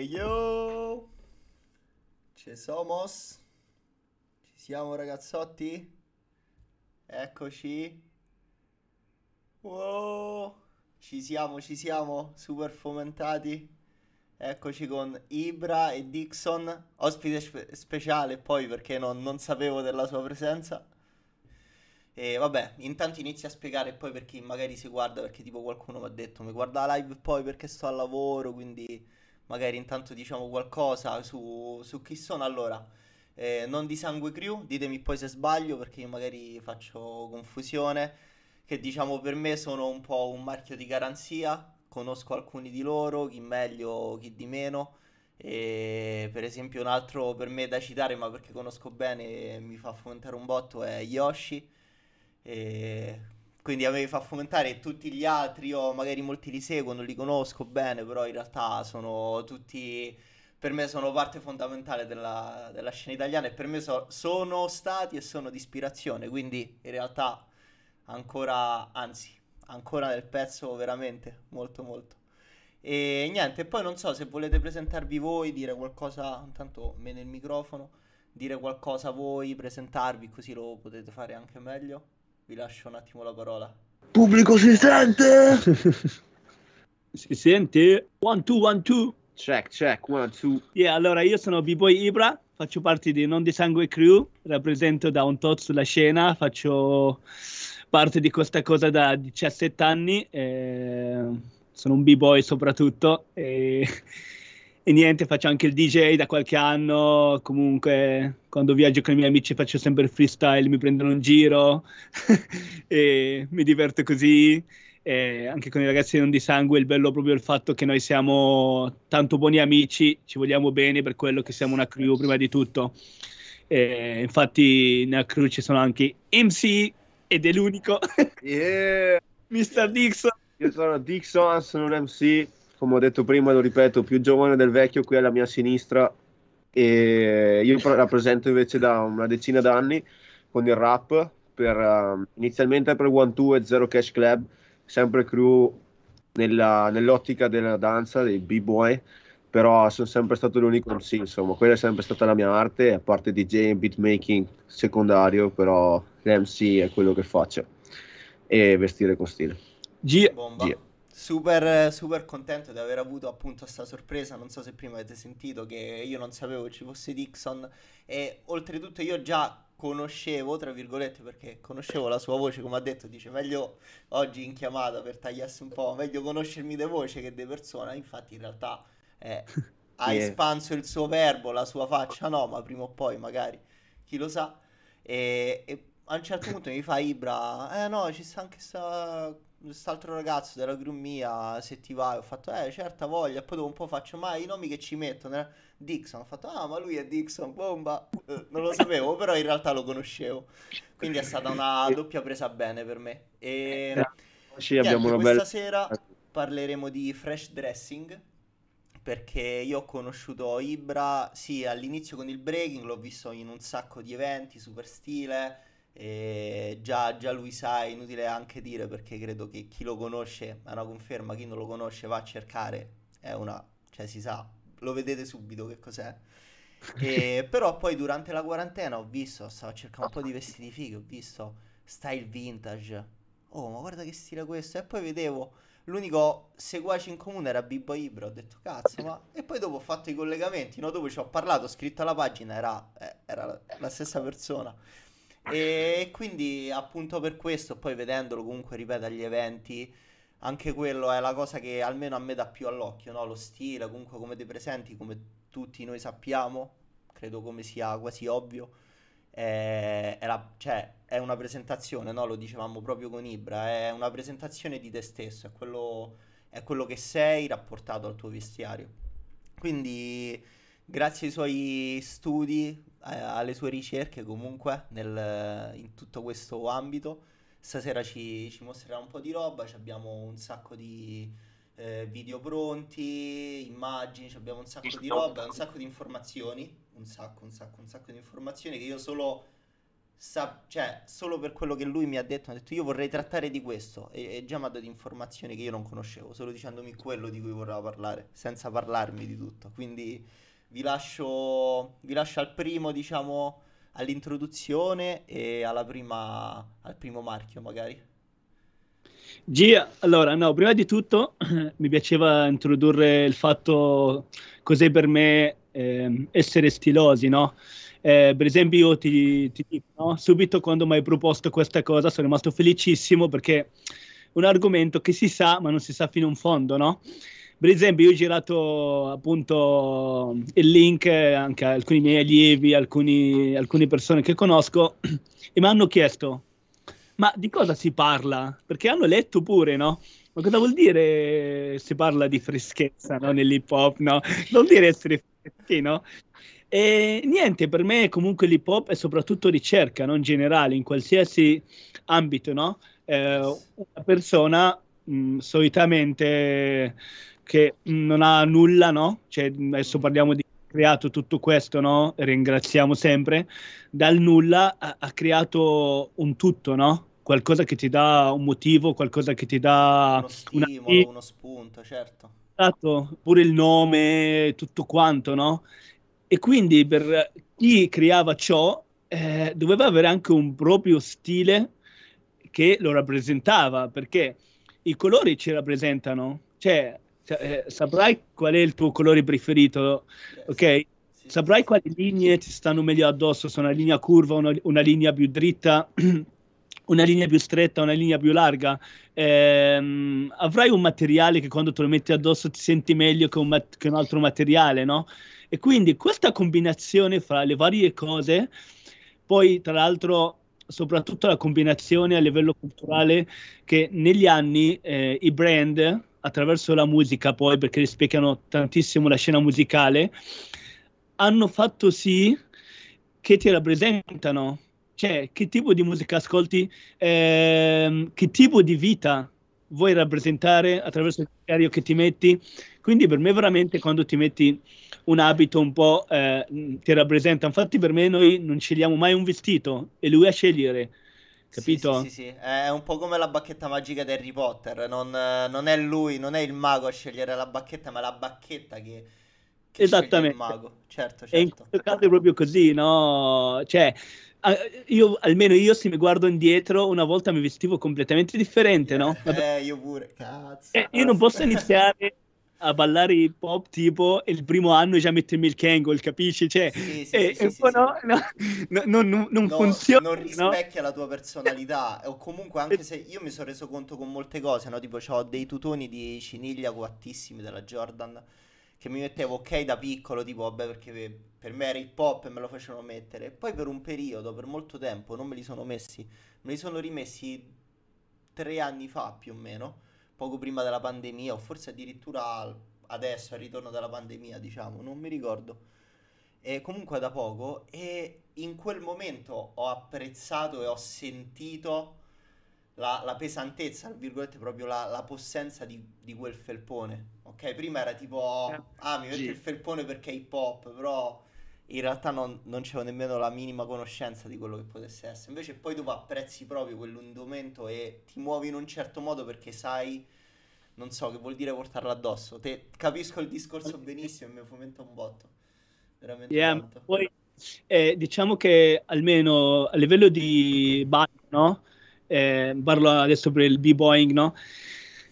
Yo! Ci somos? Ci siamo ragazzotti? Eccoci. Wow! Ci siamo, ci siamo, super fomentati. Eccoci con Ibra e Dixon, ospite spe- speciale poi perché non, non sapevo della sua presenza. E vabbè, intanto inizia a spiegare poi per chi magari si guarda, perché tipo qualcuno mi ha detto mi guarda la live poi perché sto al lavoro, quindi magari intanto diciamo qualcosa su, su chi sono. Allora, eh, non di Sangue Crew, ditemi poi se sbaglio perché io magari faccio confusione, che diciamo per me sono un po' un marchio di garanzia, conosco alcuni di loro, chi meglio, chi di meno. E per esempio un altro per me da citare, ma perché conosco bene e mi fa fomentare un botto, è Yoshi e quindi a me fa fomentare tutti gli altri, io magari molti li seguo, non li conosco bene, però in realtà sono tutti, per me sono parte fondamentale della, della scena italiana e per me so, sono stati e sono di ispirazione, quindi in realtà ancora, anzi, ancora nel pezzo veramente, molto molto. E niente, poi non so se volete presentarvi voi, dire qualcosa, intanto me nel microfono, dire qualcosa voi, presentarvi, così lo potete fare anche meglio vi lascio un attimo la parola. Pubblico si sente? si sente? One, two, one, two. Check, check, one, two. Yeah, allora io sono B-Boy Ibra, faccio parte di Non di Sangue Crew, rappresento da un tot sulla scena, faccio parte di questa cosa da 17 anni, eh, sono un B-Boy soprattutto e e niente, faccio anche il DJ da qualche anno, comunque quando viaggio con i miei amici faccio sempre il freestyle, mi prendono in giro e mi diverto così. E anche con i ragazzi non di sangue il bello è proprio il fatto che noi siamo tanto buoni amici, ci vogliamo bene per quello che siamo una crew prima di tutto. E infatti nella crew ci sono anche MC ed è l'unico. Yeah. Mr. Dixon. Io sono Dixon, sono un MC come ho detto prima, lo ripeto, più giovane del vecchio qui alla mia sinistra e io rappresento invece da una decina d'anni con il rap, per, uh, inizialmente per One Two e Zero Cash Club, sempre crew nella, nell'ottica della danza, dei b-boy, però sono sempre stato l'unico MC, insomma, quella è sempre stata la mia arte, a parte DJ e beatmaking secondario, però l'MC è quello che faccio e vestire con stile. G- Bomba. G- Super, super contento di aver avuto appunto questa sorpresa. Non so se prima avete sentito che io non sapevo ci fosse Dixon. E oltretutto io già conoscevo, tra virgolette, perché conoscevo la sua voce, come ha detto, dice meglio oggi in chiamata per tagliarsi un po', meglio conoscermi di voce che di persona. Infatti in realtà eh, ha yeah. espanso il suo verbo, la sua faccia no, ma prima o poi magari, chi lo sa. E, e a un certo punto mi fa Ibra, eh no, ci sta anche sta quest'altro ragazzo della crew mia, se ti vai, ho fatto, eh, certa voglia, poi dopo un po' faccio, ma i nomi che ci mettono, eh? Dixon, ho fatto, ah, ma lui è Dixon, bomba, eh, non lo sapevo, però in realtà lo conoscevo, quindi è stata una doppia presa bene per me. E sì, abbiamo niente, una questa bella... sera parleremo di fresh dressing, perché io ho conosciuto Ibra, sì, all'inizio con il breaking, l'ho visto in un sacco di eventi, super stile, e già, già lui sa, è inutile anche dire perché credo che chi lo conosce è una conferma, chi non lo conosce va a cercare, è una, cioè si sa, lo vedete subito che cos'è. E, però poi durante la quarantena ho visto, stavo cercando un po' di vestiti fighi, ho visto style vintage. Oh, ma guarda che stile questo. E poi vedevo l'unico seguace in comune era Bibbo Ibra. Ho detto cazzo, ma. E poi dopo ho fatto i collegamenti. No, dopo ci ho parlato, ho scritto alla pagina, era, eh, era la stessa persona. E quindi appunto per questo, poi vedendolo comunque, ripeto, agli eventi, anche quello è la cosa che almeno a me dà più all'occhio, no? Lo stile, comunque come ti presenti, come tutti noi sappiamo, credo come sia quasi ovvio, è, è, la, cioè, è una presentazione, no? Lo dicevamo proprio con Ibra, è una presentazione di te stesso, è quello, è quello che sei rapportato al tuo vestiario. Quindi grazie ai suoi studi, alle sue ricerche comunque nel, in tutto questo ambito. Stasera ci, ci, mostrerà un po' di roba, abbiamo un sacco di eh, video pronti, immagini, abbiamo un sacco di roba, un sacco di informazioni, un sacco, un sacco, un sacco di informazioni che io solo sa- cioè, solo per quello che lui mi ha detto, ha detto io vorrei trattare di questo e, e già mi ha dato informazioni che io non conoscevo, solo dicendomi quello di cui voleva parlare, senza parlarmi di tutto. Quindi vi lascio, vi lascio al primo, diciamo, all'introduzione e prima, al primo marchio magari. Gia, allora, no, prima di tutto mi piaceva introdurre il fatto cos'è per me eh, essere stilosi, no? Eh, per esempio, io ti, ti dico, no? subito quando mi hai proposto questa cosa sono rimasto felicissimo perché è un argomento che si sa, ma non si sa fino in fondo, no? Per esempio, io ho girato appunto il link anche a alcuni miei allievi, alcuni, alcune persone che conosco e mi hanno chiesto ma di cosa si parla? Perché hanno letto pure, no? Ma cosa vuol dire si parla di freschezza no? nell'hip hop? No? Non dire essere freschi, no? E niente, per me comunque l'hip hop è soprattutto ricerca, non generale, in qualsiasi ambito, no? Eh, una persona mh, solitamente che non ha nulla, no? Cioè, adesso parliamo di creato tutto questo, no? Ringraziamo sempre. Dal nulla ha, ha creato un tutto, no? Qualcosa che ti dà un motivo, qualcosa che ti dà uno stimolo, una... uno spunto, certo. Esatto, pure il nome, tutto quanto, no? E quindi per chi creava ciò eh, doveva avere anche un proprio stile che lo rappresentava, perché i colori ci rappresentano. Cioè, cioè, eh, saprai qual è il tuo colore preferito, ok? Saprai quali linee ti stanno meglio addosso, se una linea curva, una, una linea più dritta, una linea più stretta, una linea più larga. Eh, avrai un materiale che quando te lo metti addosso ti senti meglio che un, mat- che un altro materiale, no? E quindi questa combinazione fra le varie cose, poi tra l'altro soprattutto la combinazione a livello culturale che negli anni eh, i brand attraverso la musica poi, perché rispecchiano tantissimo la scena musicale, hanno fatto sì che ti rappresentano, cioè che tipo di musica ascolti, ehm, che tipo di vita vuoi rappresentare attraverso il criterio che ti metti. Quindi per me veramente quando ti metti un abito un po' eh, ti rappresenta. Infatti per me noi non scegliamo mai un vestito, è lui a scegliere capito? Sì, sì, sì, è un po' come la bacchetta magica di Harry Potter, non, non, è lui, non è il mago a scegliere la bacchetta, ma è la bacchetta che, che Esattamente. il mago, certo, certo. E in certo. questo caso è proprio così, no? Cioè, io, almeno io se mi guardo indietro, una volta mi vestivo completamente differente, no? Eh, io pure, cazzo. Eh, io non posso iniziare a ballare hip hop tipo il primo anno già mette il milk angle, capisci? Cioè, sì, sì, è, sì, è sì, no, no, no, non, non funziona. Non rispecchia la tua personalità o comunque anche se io mi sono reso conto con molte cose, no? Tipo ho dei tutoni di ciniglia coattissimi della Jordan che mi mettevo ok da piccolo, tipo vabbè perché per me era hip hop e me lo facevano mettere. E poi per un periodo, per molto tempo, non me li sono messi, me li sono rimessi tre anni fa più o meno poco prima della pandemia o forse addirittura adesso al ritorno della pandemia, diciamo, non mi ricordo. E comunque da poco e in quel momento ho apprezzato e ho sentito la, la pesantezza, tra virgolette, proprio la, la possenza di, di, quel felpone. Ok, prima era tipo, ah, mi metto il felpone perché è hip hop, però in realtà non, non c'avevo nemmeno la minima conoscenza di quello che potesse essere. Invece poi dopo apprezzi proprio quell'indumento e ti muovi in un certo modo perché sai, non so, che vuol dire portarlo addosso. Te, capisco il discorso benissimo e mi fomenta un botto. Veramente yeah. Poi eh, diciamo che almeno a livello di ballo, no? Eh, parlo adesso per il b-boying, no?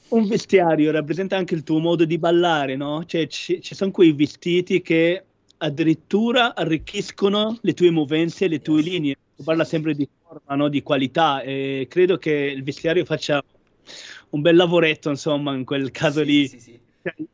Un vestiario rappresenta anche il tuo modo di ballare, no? Cioè ci, ci sono quei vestiti che addirittura arricchiscono le tue movenze, le tue linee. Si parla sempre di forma, no? di qualità e credo che il vestiario faccia un bel lavoretto, insomma, in quel caso sì, lì. Sì, sì.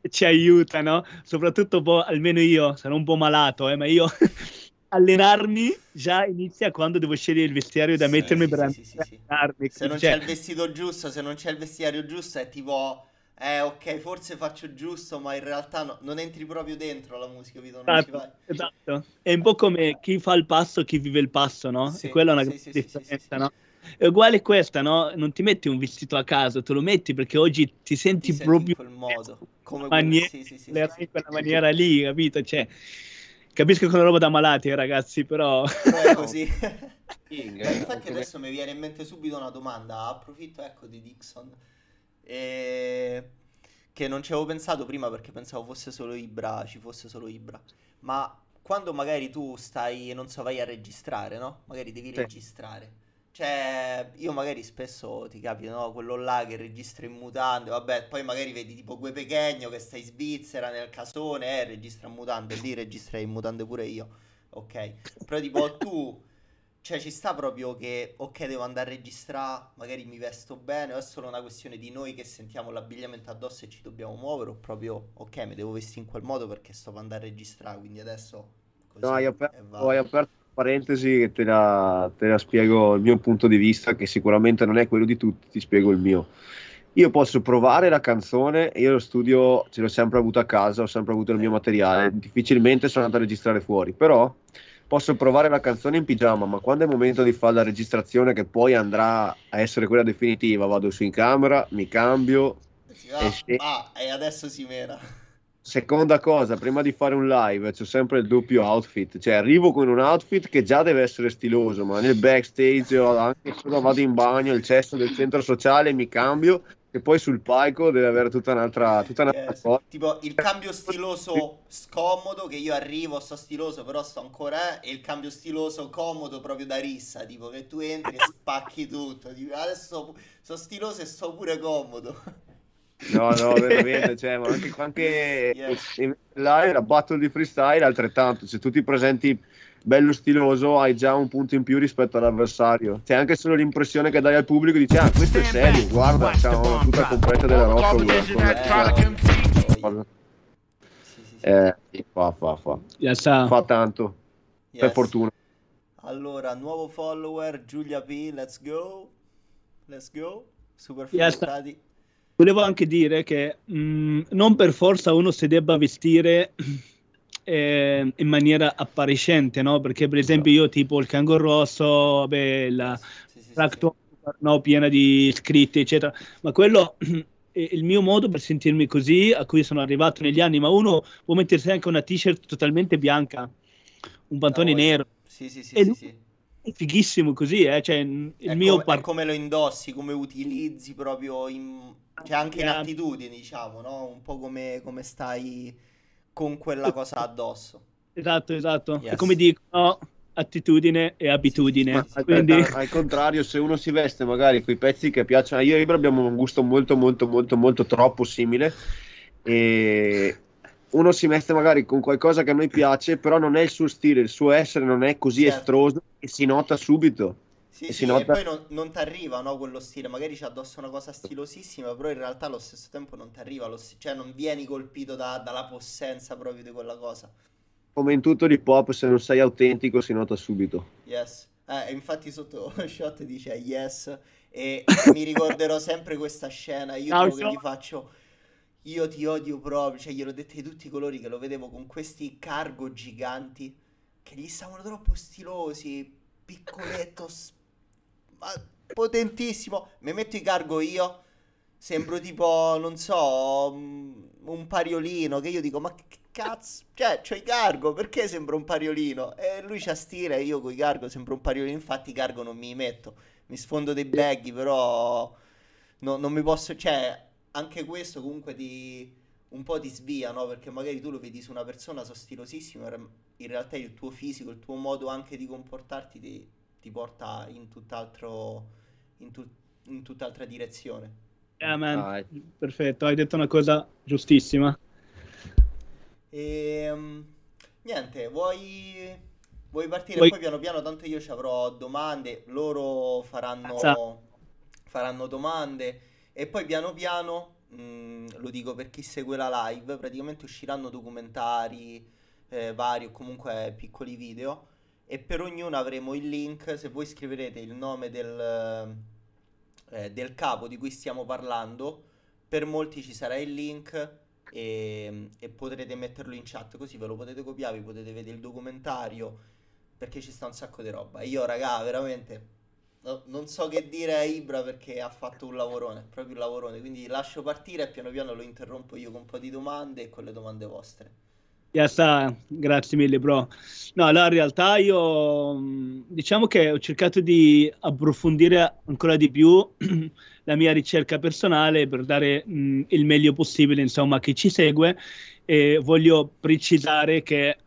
Ci aiuta, no? Soprattutto, boh, almeno io, sono un po' malato, eh, ma io allenarmi già inizia quando devo scegliere il vestiario da mettermi per allenarmi. Se non cioè... c'è il vestito giusto, se non c'è il vestiario giusto, è tipo eh ok, forse faccio giusto, ma in realtà no, non entri proprio dentro la musica, Vito, non esatto, esatto. È un po' come chi fa il passo, chi vive il passo, no? Sì, e quella è una sì, sì, differenza, no? È uguale questa, no? Non ti metti un vestito a caso, te lo metti perché oggi ti senti ti proprio in quel modo, come maniera, sì, sì, sì, in quella maniera lì, capito? Cioè, capisco che è una roba da malati, ragazzi, però... però è così. Ma infatti adesso mi viene in mente subito una domanda, approfitto ecco di Dixon, e... che non ci avevo pensato prima perché pensavo fosse solo Ibra, ci fosse solo Ibra, ma quando magari tu stai, non so, vai a registrare, no? Magari devi Sì. registrare. Cioè, io magari spesso ti capita, no? Quello là che registra in mutande, vabbè, poi magari vedi tipo Gue Pechegno che sta in Svizzera nel casone, eh, registra in mutande, lì registrai in mutande pure io, ok? Però tipo tu, cioè ci sta proprio che, ok, devo andare a registrare, magari mi vesto bene, o è solo una questione di noi che sentiamo l'abbigliamento addosso e ci dobbiamo muovere, o proprio, ok, mi devo vestire in quel modo perché sto per andare a registrare, quindi adesso così No, hai aperto, parentesi che te la, te la spiego il mio punto di vista, che sicuramente non è quello di tutti, ti spiego il mio. Io posso provare la canzone, io lo studio ce l'ho sempre avuto a casa, ho sempre avuto il mio materiale, difficilmente sono andato a registrare fuori, però posso provare la canzone in pigiama, ma quando è il momento di fare la registrazione che poi andrà a essere quella definitiva, vado su in camera, mi cambio, va, e se- ah, e adesso si mena. Seconda cosa, prima di fare un live c'ho sempre il doppio outfit, cioè arrivo con un outfit che già deve essere stiloso, ma nel backstage o anche solo vado in bagno, il cesso del centro sociale, mi cambio e poi sul palco deve avere tutta un'altra, tutta un'altra Yes. cosa. Tipo il cambio stiloso scomodo che io arrivo, sto stiloso, però sto ancora, eh, e il cambio stiloso comodo proprio da rissa, tipo che tu entri e spacchi tutto. Tipo, adesso sto stiloso e sto pure comodo. No, no, veramente, cioè, ma anche, anche Yes. in live la battle di freestyle altrettanto, se tu ti presenti bello stiloso hai già un punto in più rispetto all'avversario. C'è anche solo l'impressione che dai al pubblico dici ah questo è serio, guarda, c'ha una tuta completa della roba. guarda, guarda. Sì, sì, sì. Eh, sì, fa, fa, fa. Sa. Fa tanto, per Yes. fortuna. Allora, nuovo follower, Giulia P, let's go. Let's go. Super Yes. Volevo anche dire che mh, non per forza uno si debba vestire eh, in maniera appariscente, no? Perché per esempio io tipo il Kango Rosso, vabbè, la Sì, sì, sì, no, piena di scritti, eccetera. Ma quello è il mio modo per sentirmi così, a cui sono arrivato negli anni. Ma uno può mettersi anche una t-shirt totalmente bianca, un pantone voglio- nero. Sì, sì, sì, E sì, lui- sì. È fighissimo così, eh? Cioè, il È mio come, è par- come lo indossi, come utilizzi proprio in... Cioè anche in Yeah. attitudini, diciamo, no? Un po' come, come stai con quella cosa addosso. Esatto, esatto. Yes. È come dicono, attitudine e abitudine. Ma al, Quindi, al- al contrario, se uno si veste magari con i pezzi che piacciono, io e Ibra abbiamo un gusto molto, molto, molto, molto troppo simile. E uno si veste magari con qualcosa che a noi piace, però non è il suo stile, il suo essere non è così Certo. estroso e si nota subito. Sì, E sì, si e nota- poi non, non ti arriva, no, quello stile. Magari c'è addosso una cosa stilosissima, però in realtà allo stesso tempo non ti arriva, lo sti- cioè non vieni colpito da- dalla possenza proprio di quella cosa. Come in tutto l'hip hop, se non sei autentico si nota subito. Yes. Eh, infatti sotto shot dice yes e mi ricorderò sempre questa scena. Io tipo che gli faccio io ti odio proprio, cioè gliel'ho detto di tutti i colori che lo vedevo con questi cargo giganti che gli stavano troppo stilosi, piccoletto, ma potentissimo. Mi metto i cargo io, sembro tipo, non so, mm, un pariolino che io dico, ma che cazzo, cioè, c'ho i cargo, perché sembra un pariolino? E lui c'ha stile, io con i cargo sembro un pariolino, infatti i cargo non mi metto, mi sfondo dei baggy, però no- non mi posso, cioè, anche questo comunque ti un po' ti svia, no? Perché magari tu lo vedi su una persona, so stilosissimo, in realtà il tuo fisico, il tuo modo anche di comportarti ti, ti porta in tutt'altro, in, tu- in tutt'altra direzione. Yeah, man. Perfetto, hai detto una cosa giustissima. E niente, vuoi, vuoi partire? Vuoi- Poi piano piano, tanto io ci avrò domande, loro faranno, faranno domande e poi piano piano, mh, lo dico per chi segue la live, praticamente usciranno documentari eh, vari o comunque piccoli video. E per ognuno avremo il link, se voi scriverete il nome del, eh, del capo di cui stiamo parlando, per molti ci sarà il link e, e potrete metterlo in chat. Così ve lo potete copiare, vi potete vedere il documentario perché ci sta un sacco di roba. Io, raga, veramente no- non so che dire a Ibra perché ha fatto un lavorone, proprio un lavorone. Quindi lascio partire e piano piano lo interrompo io con un po' di domande e con le domande vostre. Yes, grazie mille, bro. No, allora in realtà io diciamo che ho cercato di approfondire ancora di più la mia ricerca personale per dare mh, il meglio possibile, insomma, a chi ci segue e voglio precisare che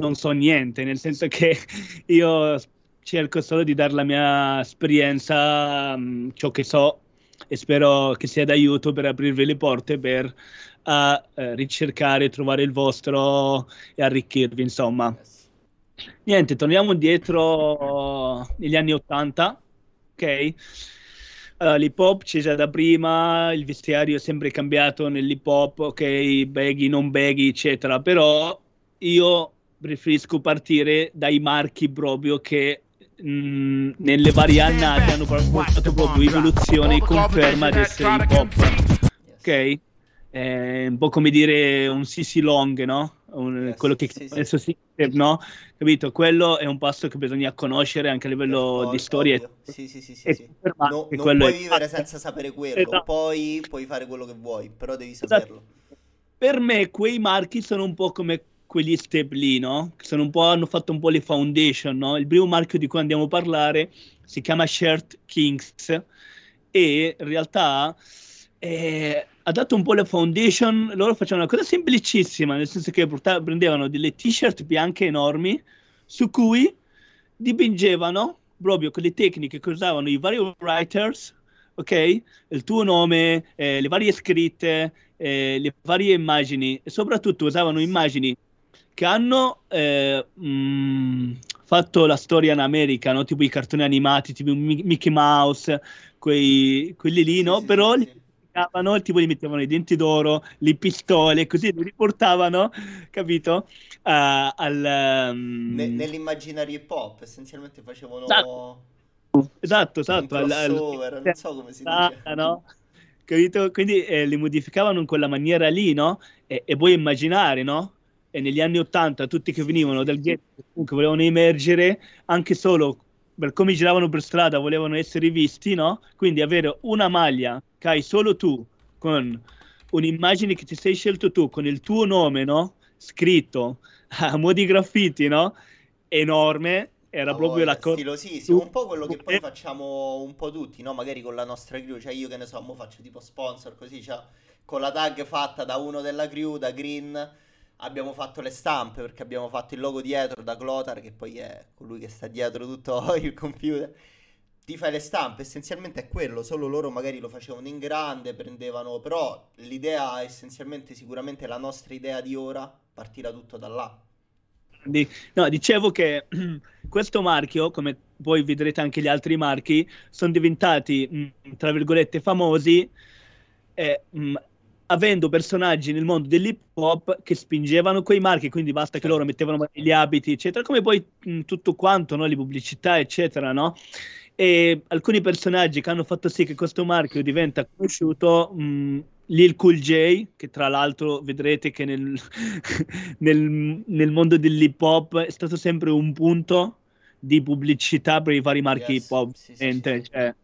non so niente, nel senso che io cerco solo di dare la mia esperienza, mh, ciò che so e spero che sia d'aiuto per aprirvi le porte per a eh, ricercare, trovare il vostro e arricchirvi, insomma. Niente, torniamo indietro negli anni 80, ok? Allora, l'hip hop c'è già da prima, il vestiario è sempre cambiato nell'hip hop, ok, baggy, non baggy, eccetera, però io preferisco partire dai marchi proprio che mh, nelle varie annate hanno portato proprio evoluzione e conferma di essere hip hop, ok? È un po' come dire un CC long, no? Un, yes, quello che sì, adesso sì. si no? Capito? Quello è un passo che bisogna conoscere anche a livello ovvio, di storia. Ovvio. Sì, sì, sì, sì, sì. No, non puoi è... vivere senza sapere quello, esatto. poi puoi fare quello che vuoi, però devi esatto. saperlo. Esatto. Per me quei marchi sono un po' come quegli step lì, no? Po', hanno fatto un po' le foundation, no? Il primo marchio di cui andiamo a parlare si chiama Shirt Kings e in realtà eh, ha dato un po' le foundation, loro facevano una cosa semplicissima, nel senso che portavano, prendevano delle t-shirt bianche enormi su cui dipingevano proprio con le tecniche che usavano i vari writers, ok? Il tuo nome, eh, le varie scritte, eh, le varie immagini e soprattutto usavano immagini che hanno eh, mh, mm, fatto la storia in America, no? tipo i cartoni animati, tipo Mickey Mouse, quei, quelli lì, no? Sì, Però sì, sì cercavano, tipo gli mettevano i denti d'oro, le pistole, così li riportavano, capito? Uh, al, um... ne- nell'immaginario hip hop, essenzialmente facevano... Esatto, esatto. esatto al, al... non so come si dice. No? Capito? Quindi eh, li modificavano in quella maniera lì, no? E, e puoi immaginare, no? E negli anni Ottanta tutti che venivano dal ghetto, comunque volevano emergere anche solo per come giravano per strada volevano essere visti, no? Quindi avere una maglia che hai solo tu, con un'immagine che ti sei scelto tu, con il tuo nome, no? Scritto a mo' di graffiti, no? Enorme, era oh, proprio la cosa. Stilosissimo, un po' quello che poi facciamo un po' tutti, no? Magari con la nostra crew, cioè io che ne so, mo faccio tipo sponsor così, cioè con la tag fatta da uno della crew, da Green abbiamo fatto le stampe perché abbiamo fatto il logo dietro da Clotar, che poi è colui che sta dietro tutto il computer. Ti fai le stampe, essenzialmente è quello, solo loro magari lo facevano in grande, prendevano, però l'idea essenzialmente sicuramente la nostra idea di ora partirà tutto da là. No, dicevo che questo marchio, come poi vedrete anche gli altri marchi, sono diventati, tra virgolette, famosi eh, avendo personaggi nel mondo dell'hip hop che spingevano quei marchi, quindi basta che loro mettevano gli abiti, eccetera, come poi mh, tutto quanto, no? le pubblicità, eccetera, no? E alcuni personaggi che hanno fatto sì che questo marchio diventa conosciuto, mh, Lil Cool J, che tra l'altro vedrete che nel, nel, nel mondo dell'hip hop è stato sempre un punto di pubblicità per i vari marchi yes, hip hop. Sì, sì, sì, cioè,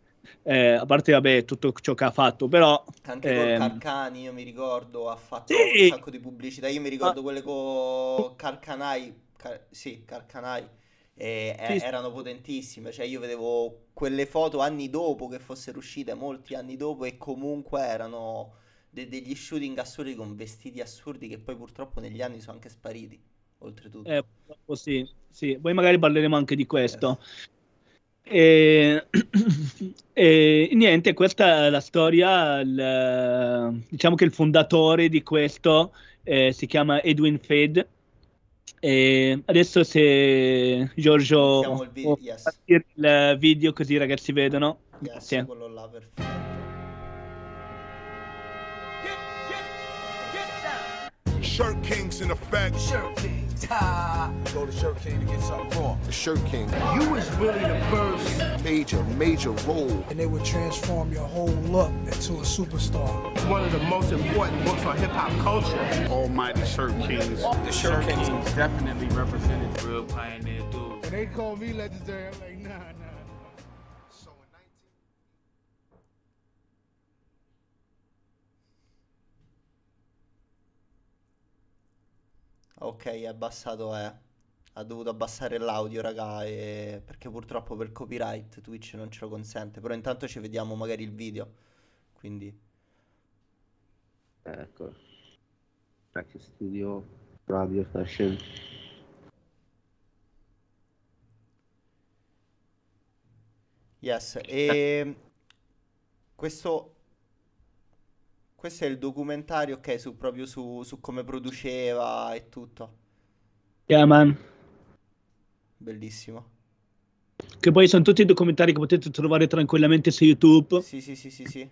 eh, a parte vabbè tutto ciò che ha fatto però anche ehm... con Carcani io mi ricordo ha fatto sì. un sacco di pubblicità io mi ricordo ah. quelle con Carcanai Car... sì Carcanai e sì. erano potentissime cioè io vedevo quelle foto anni dopo che fossero uscite molti anni dopo e comunque erano de- degli shooting assurdi con vestiti assurdi che poi purtroppo negli anni sono anche spariti oltretutto eh, sì, sì. poi magari parleremo anche di questo yes. E, e, niente, questa è la storia. Il, diciamo che il fondatore di questo eh, si chiama Edwin Fed. E adesso se Giorgio il, video, yes. il video così i ragazzi vedono. Yes, Grazie. Quello là, perfetto. Shirt Kings in effect. Shirt King. Go to Shirt King to get something raw. The Shirt King. You was really the first major, major role. And they would transform your whole look into a superstar. One of the most important books on hip hop culture. Almighty Shirt Kings. The Shirt, Shirt Kings. Kings definitely represented real pioneer dudes. When they call me legendary, I'm like, Ok, è abbassato, eh. Ha dovuto abbassare l'audio, raga, e- perché purtroppo per copyright Twitch non ce lo consente. Però intanto ci vediamo magari il video. Quindi, Ecco. Back Studio, Radio Fashion. yes. E questo, questo è il documentario, ok, su, proprio su, su come produceva e tutto. Yeah, man. Bellissimo. Che poi sono tutti documentari che potete trovare tranquillamente su YouTube. Sì, sì, sì, sì, sì.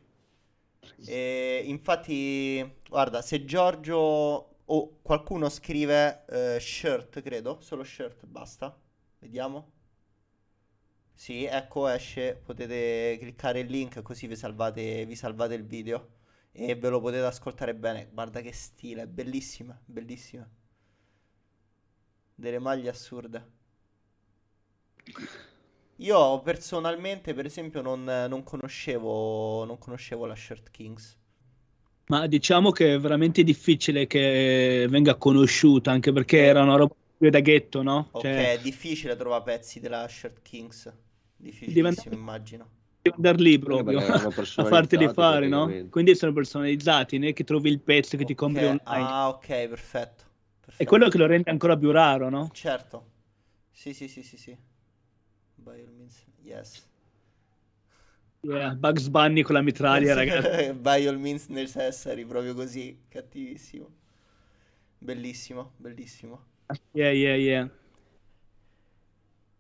E infatti, guarda, se Giorgio o qualcuno scrive eh, shirt, credo, solo shirt, basta. Vediamo. Sì, ecco, esce, potete cliccare il link così vi salvate, vi salvate il video e ve lo potete ascoltare bene. Guarda che stile, bellissima, bellissima. Delle maglie assurde. Io personalmente, per esempio, non, non conoscevo, non conoscevo la Shirt Kings. Ma diciamo che è veramente difficile che venga conosciuta, anche perché era una roba più da ghetto, no? Ok, Cioè, è difficile trovare pezzi della Shirt Kings. diventa Difficilissimo, immagino. Andare lì proprio a farteli personalizzati fare, no? Quindi sono personalizzati, non è che trovi il pezzo che ti Ok, compri online. ah, ok, perfetto. È Perfetto. quello che lo rende ancora più raro, no? Certo. Sì, sì, sì, sì, sì. By all means, yes. Yeah, Bugs Bunny con la mitraglia, ragazzi. By all means necessary, proprio così, cattivissimo. Bellissimo, bellissimo. Yeah, yeah, yeah.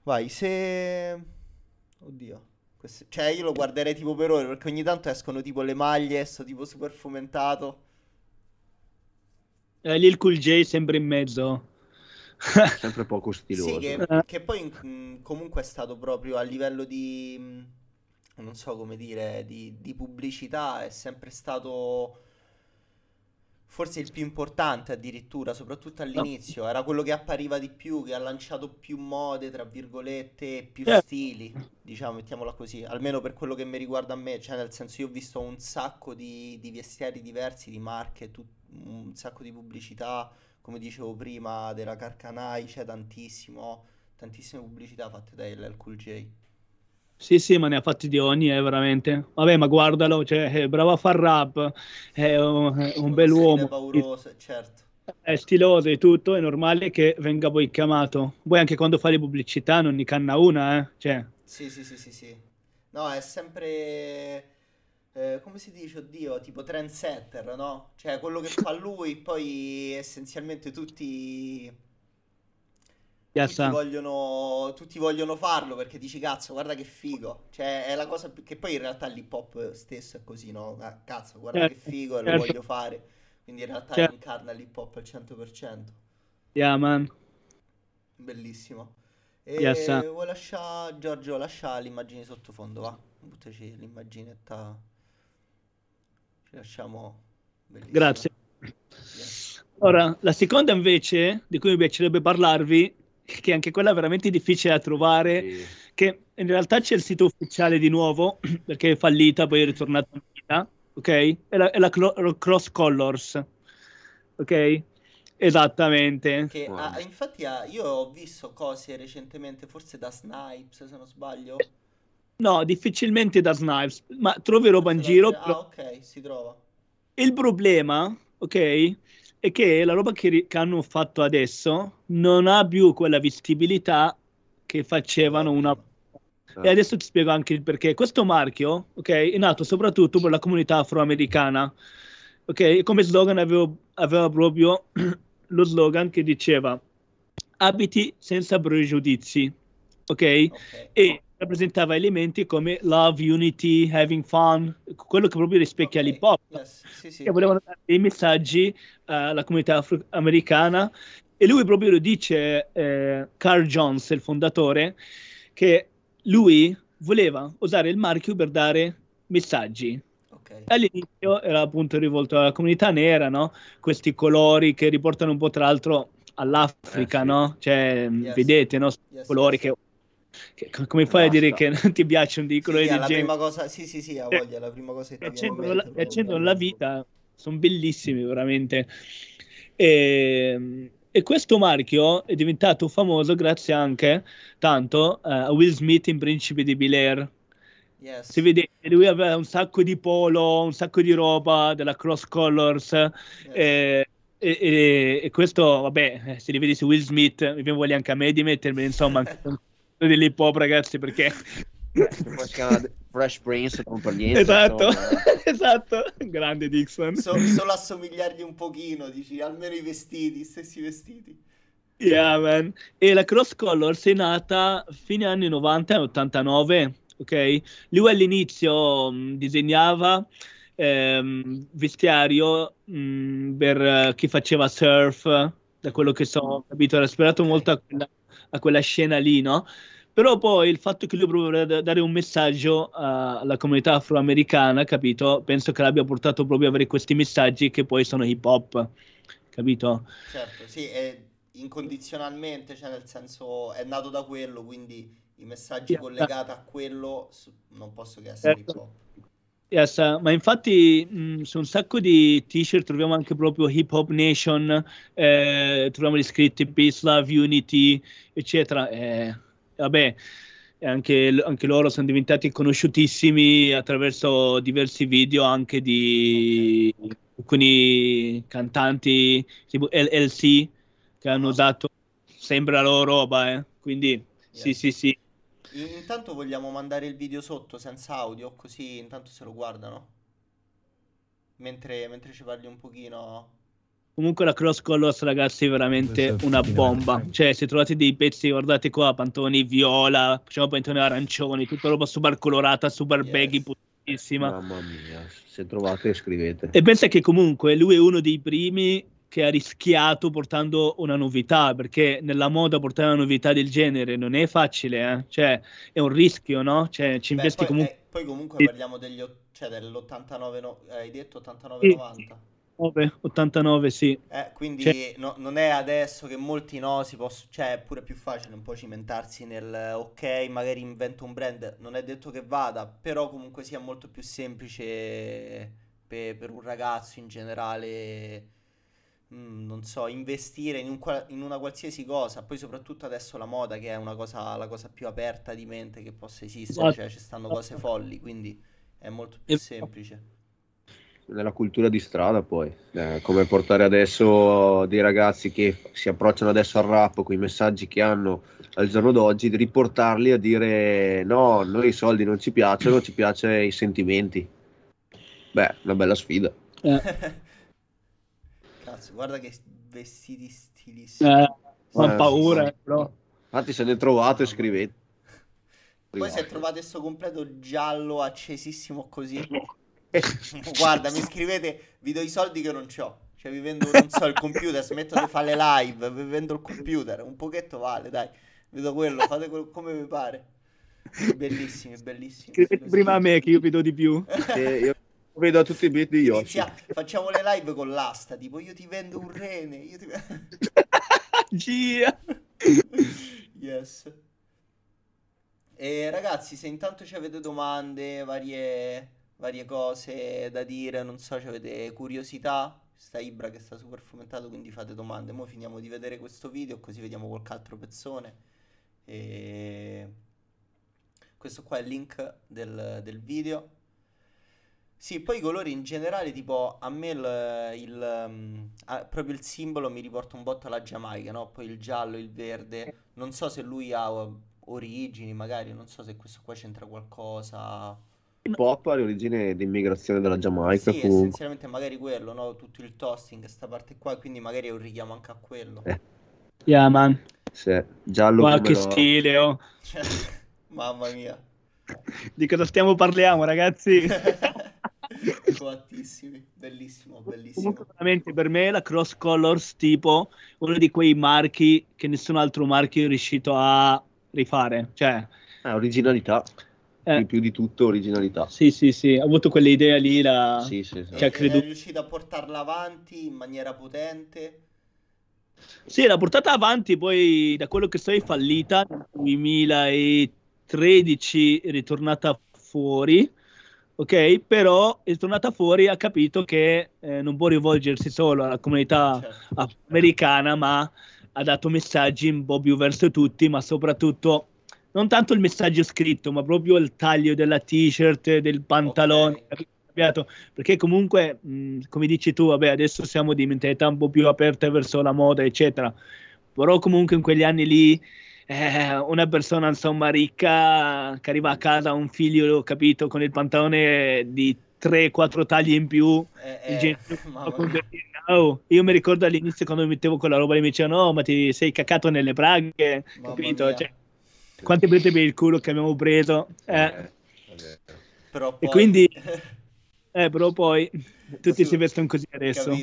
Vai, se... Oddio. Queste- Cioè, io lo guarderei tipo per ore, perché ogni tanto escono tipo le maglie, sto tipo super fomentato. Eh, lì il Cool J sempre in mezzo. Sempre poco Sì, stiloso. che, Eh. che poi mh, comunque è stato proprio a livello di, mh, non so come dire, di, di pubblicità, è sempre stato forse il più importante addirittura, soprattutto all'inizio. Era quello che appariva di più, che ha lanciato più mode, tra virgolette, più Certo. stili, diciamo, mettiamola così, almeno per quello che mi riguarda a me, cioè nel senso io ho visto un sacco di, di vestiari diversi, di marche, tut- un sacco di pubblicità come dicevo prima, della Carcanai, c'è tantissimo, tantissime pubblicità fatte da LL Cool J. Sì, sì, ma ne ha fatti di ogni, eh, veramente. Vabbè, ma guardalo, cioè, è bravo a far rap, è un, è un bel uomo, pauroso, certo. è stiloso e tutto, è normale che venga poi chiamato. Poi anche quando fa le pubblicità non ne canna una, eh. Cioè, Sì, sì, sì, sì, sì. No, è sempre, eh, come si dice, oddio, tipo trendsetter, no? Cioè, quello che fa lui, poi essenzialmente tutti, ya tutti vogliono, tutti vogliono farlo perché dici, cazzo, guarda che figo. Cioè, è la cosa più... che poi in realtà l'hip hop stesso è così, no? Ah, cazzo, guarda che Certo, figo e lo certo, voglio fare. Quindi in realtà certo. incarna l'hip hop al 100%. Yeah, man. Bellissimo. E vuoi lasciare, Giorgio, lascia l'immagine sottofondo, va? Buttaci l'immaginetta. Ci lasciamo. Bellissimo. Grazie. Yes. Ora, la seconda invece, di cui mi piacerebbe parlarvi, che anche quella è veramente difficile da trovare, Sì. che in realtà c'è il sito ufficiale di nuovo, perché è fallita, poi è ritornata in vita, ok? È la, è la Clo- Cross Colors, ok? Esattamente. Che ha- Guarda. infatti ha- io ho visto cose recentemente, forse da Snipes, se non sbaglio. No, difficilmente da Snipes, ma trovi roba in giro. Ah, però- ok, si trova. Il problema, ok, è che la roba che, che hanno fatto adesso non ha più quella vestibilità che facevano una Ah. E adesso ti spiego anche il perché. Questo marchio, ok, è nato soprattutto per la comunità afroamericana. Ok, come slogan avevo- aveva proprio lo slogan che diceva abiti senza pregiudizi, ok? Ok. E rappresentava elementi come love, unity, having fun, quello che proprio rispecchia Ok, l'hip hop yes, sì, sì. che volevano dare dei messaggi eh, alla comunità afroamericana e lui proprio lo dice, eh, Carl Jones, il fondatore, che lui voleva usare il marchio per dare messaggi. Ok. All'inizio era appunto rivolto alla comunità nera, no? Questi colori che riportano un po' tra l'altro all'Africa, Eh, sì. no? Cioè, Yes. vedete, no? Yes, colori yes. che, che- come fai a dire che non ti piacciono dei Sì, colori sì, genere? prima cosa, sì, sì, sì, ha Eh, voglia, è la prima cosa che ti accendono la, accendono la vita, sono bellissimi veramente. E, e questo marchio è diventato famoso grazie anche tanto uh, a Will Smith in Principe di Bel Air. Yes. Si vede, lui aveva un sacco di polo, un sacco di roba della Cross Colors. Yes. Eh, e, e, e, questo, vabbè, eh, se li vedi su Will Smith, mi viene voglia anche a me di mettermi, insomma, dell'hip hop, ragazzi, perché... Fresh Prince, non per niente. Esatto, esatto, grande Dixon. So, solo assomigliargli un pochino, dici, almeno i vestiti, stessi vestiti. Yeah, man. E la Cross Colors è nata fine anni 90 89, ok? Lui all'inizio mh, disegnava ehm, vestiario mh, per uh, chi faceva surf, da quello che so, capito, era ispirato okay. molto a quella, a quella, scena lì, no? Però poi il fatto che lui voleva dare un messaggio uh, alla comunità afroamericana, capito? Penso che l'abbia portato proprio a avere questi messaggi che poi sono hip hop, capito? Certo, sì, è incondizionalmente, cioè nel senso è nato da quello, quindi i messaggi collegati a quello non posso che essere certo. hip hop. Yes, ma infatti mh, su un sacco di t-shirt troviamo anche proprio Hip Hop Nation, eh, troviamo gli scritti Peace, Love, Unity, eccetera. Eh, vabbè, anche, anche, loro sono diventati conosciutissimi attraverso diversi video anche di okay. alcuni cantanti tipo LLC che hanno usato sempre la loro roba, eh. quindi yes. sì, sì, sì. Intanto vogliamo mandare il video sotto senza audio, così intanto se lo guardano. Mentre, mentre ci parli un pochino. Comunque la Cross Colors, ragazzi, è veramente una bomba. Cioè, se trovate dei pezzi, guardate qua, pantoni viola, facciamo pantoni arancioni, tutta roba super colorata, super yes. baggy, putissima. Mamma mia, se trovate scrivete. E pensa che comunque lui è uno dei primi che ha rischiato portando una novità, perché nella moda portare una novità del genere non è facile, eh? cioè è un rischio, no? Cioè, ci investi poi, comunque... Eh, poi comunque parliamo degli, cioè dell'89, no, hai detto 89-90? Sì, 89, sì. Eh, quindi cioè... no, non è adesso che molti no, si possono, cioè è pure più facile un po' cimentarsi nel ok, magari invento un brand, non è detto che vada, però comunque sia molto più semplice per, per un ragazzo in generale Mm, non so, investire in, un, in, una qualsiasi cosa, poi soprattutto adesso la moda che è una cosa, la cosa più aperta di mente che possa esistere, cioè ci stanno cose folli, quindi è molto più semplice. Nella cultura di strada poi, eh, come portare adesso dei ragazzi che si approcciano adesso al rap con i messaggi che hanno al giorno d'oggi, di riportarli a dire no, noi i soldi non ci piacciono, ci piacciono i sentimenti. Beh, una bella sfida. Eh. Guarda che vestiti stilissimi. Eh, ho paura, però. Infatti se ne trovate scrivete. Poi se trovate questo completo giallo accesissimo così, guarda, mi scrivete, vi do i soldi che non ho. Cioè vi vendo, non so, il computer, smetto di fare le live, vi vendo il computer, un pochetto vale, dai. Vedo quello, fate quello, come vi pare. Bellissimi, bellissimi. Scrivete prima a me che io vi do di più. eh, io vedo tutti i beat di Yoshi. Inizia, facciamo le live con l'asta, tipo io ti vendo un rene, io ti Gia. yes. E ragazzi, se intanto ci avete domande, varie, varie cose da dire, non so, ci avete curiosità, sta Ibra che sta super fomentato, quindi fate domande. Ora finiamo di vedere questo video, così vediamo qualche altro pezzone. E... Questo qua è il link del, del video sì, poi i colori in generale, tipo a me il, il, um, ah, proprio il simbolo mi riporta un botto alla Giamaica, no? Poi il giallo, il verde. Non so se lui ha origini, magari, non so se questo qua c'entra qualcosa. Il pop ha l'origine di immigrazione della Giamaica. Sì, comunque. essenzialmente magari quello, no? Tutto il toasting, questa parte qua, quindi magari è un richiamo anche a quello. Eh. Yeah, man. Sì, giallo Qualche stile, oh. Mamma mia. Di cosa stiamo parliamo, ragazzi? Coattissimi, bellissimo, bellissimo. Comunque, veramente per me la Cross Colors tipo uno di quei marchi che nessun altro marchio è riuscito a rifare. Cioè, ah, originalità. Eh. Più di tutto originalità. Sì, sì, sì, ha avuto quell'idea lì, la... sì, sì, sì. Cioè, credo... è riuscito a portarla avanti in maniera potente. Sì, l'ha portata avanti, poi da quello che so è fallita nel 2013, è ritornata fuori ok? Però è tornata fuori e ha capito che eh, non può rivolgersi solo alla comunità certo. americana, ma ha dato messaggi un po' più verso tutti, ma soprattutto non tanto il messaggio scritto, ma proprio il taglio della t-shirt, del pantalone. Okay. Perché comunque, mh, come dici tu, vabbè, adesso siamo di mentalità un po' più aperte verso la moda, eccetera. Però comunque in quegli anni lì eh, una persona insomma ricca che arriva a casa un figlio capito con il pantalone di 3-4 tagli in più eh, eh, oh, io mi ricordo all'inizio quando mi mettevo quella roba e mi dicevano no ma ti sei cacato nelle braghe capito? cioè, quante prete per il culo che abbiamo preso eh. eh. però poi... e quindi eh, però poi tutti si vestono così adesso.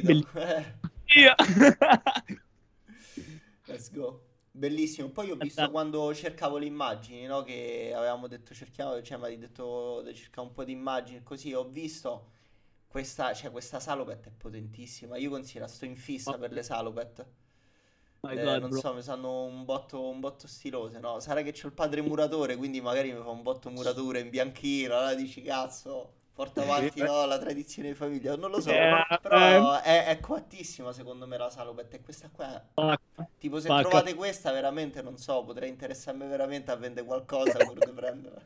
Let's go Bellissimo. Poi ho visto quando cercavo le immagini, no? Che avevamo detto cerchiamo, cioè mi hai detto di cercare un po' di immagini così. Ho visto questa, cioè questa Salopet è potentissima. Io considero, sto in fissa per le Salopet. Eh, God, non bro. so, mi sanno un botto, un botto stilose, no? Sarà che c'ho il padre muratore, quindi magari mi fa un botto muratura in bianchino, allora dici cazzo porta avanti no, la tradizione di famiglia, non lo so, yeah, però è, è, coattissima secondo me la Salopet e questa qua, Pacca. tipo se Pacca. trovate questa veramente non so, potrei interessarmi veramente a vendere qualcosa pur di prenderla.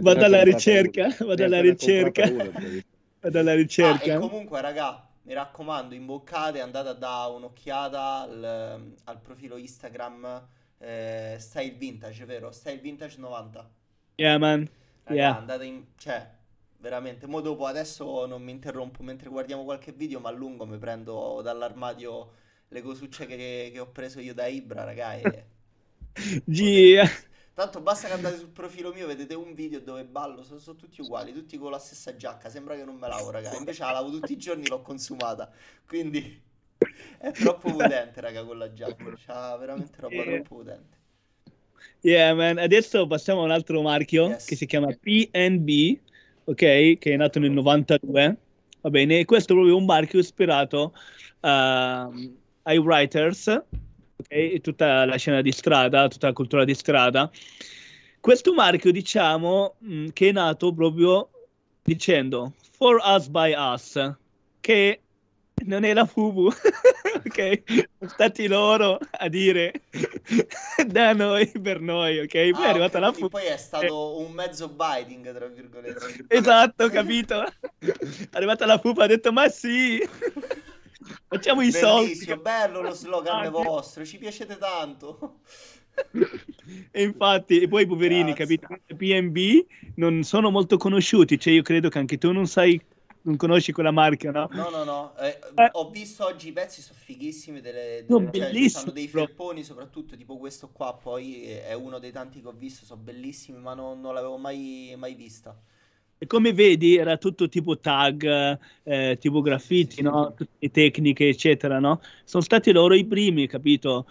Vado alla ricerca, vado alla ricerca, vado alla ricerca. Ah, e comunque raga, mi raccomando, imboccate, andate a dare un'occhiata al, al profilo Instagram eh, Style Vintage, vero? Style Vintage 90. Yeah man, raga, yeah. andate in... cioè veramente. Mo dopo adesso non mi interrompo mentre guardiamo qualche video, ma a lungo mi prendo dall'armadio le cosucce che, che ho preso io da Ibra, ragazzi. Gia. Tanto basta che andate sul profilo mio, vedete un video dove ballo, sono, sono, tutti uguali, tutti con la stessa giacca, sembra che non me lavo, raga. Invece la lavo tutti i giorni, l'ho consumata. Quindi è troppo potente, raga, con la giacca. C'ha veramente roba yeah. troppo potente. Yeah, man. Adesso passiamo a un altro marchio yes. che si chiama PNB ok? Che è nato nel 92, va bene? E questo è proprio un marchio ispirato uh, ai writers, ok? E tutta la scena di strada, tutta la cultura di strada. Questo marchio, diciamo, mh, mm, che è nato proprio dicendo For Us by Us, che non è la FUBU, ok? Sono stati loro a dire da noi per noi, ok? Poi ah, è arrivata okay, la FUBU. Poi è stato un mezzo biting, tra virgolette. esatto, capito? È arrivata la FUBU ha detto ma sì, facciamo i soldi. Bello lo slogan ah, vostro, ci piacete tanto. e infatti, e poi i poverini, Grazie. capito? PNB non sono molto conosciuti, cioè io credo che anche tu non sai non conosci quella marca, no? No, no, no. Eh, eh. Ho visto oggi i pezzi, sono fighissimi. Delle, delle, cioè. Sono dei felponi, soprattutto tipo questo qua. Poi è uno dei tanti che ho visto. Sono bellissimi, ma non, non l'avevo mai, mai vista. E come vedi, era tutto tipo tag, eh, tipo graffiti, sì, no? Tutte tecniche, eccetera, no? Sono stati loro i primi, capito?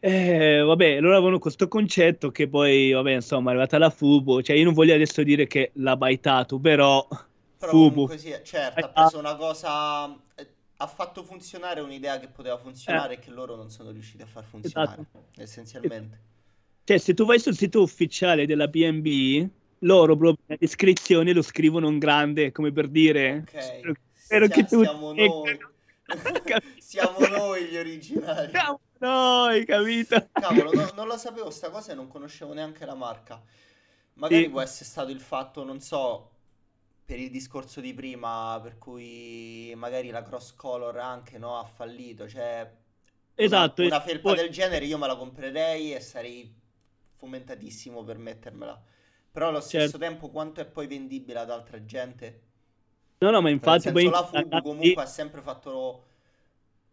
Eh, vabbè, loro avevano questo concetto che poi, vabbè, insomma, è arrivata la Fubo. Cioè, io non voglio adesso dire che l'ha baitato, però però Fubu. comunque sì, certo, ha preso una cosa... Ha fatto funzionare un'idea che poteva funzionare eh. e che loro non sono riusciti a far funzionare, esatto. essenzialmente. Cioè, se tu vai sul sito ufficiale della BNB, loro proprio nelle descrizioni lo scrivono in grande, come per dire... Ok, spero, spero cioè, che tu... Siamo noi. siamo noi gli originali. Siamo noi, capito? Cavolo, no, non lo sapevo sta cosa e non conoscevo neanche la marca. Magari sì. può essere stato il fatto, non so, per il discorso di prima, per cui magari la cross color anche no, ha fallito, cioè esatto, una, una felpa poi... del genere io me la comprerei e sarei fomentatissimo per mettermela. Però allo stesso certo. tempo quanto è poi vendibile ad altra gente? No, no, ma infatti senso, poi... la Fubu comunque ha sempre fatto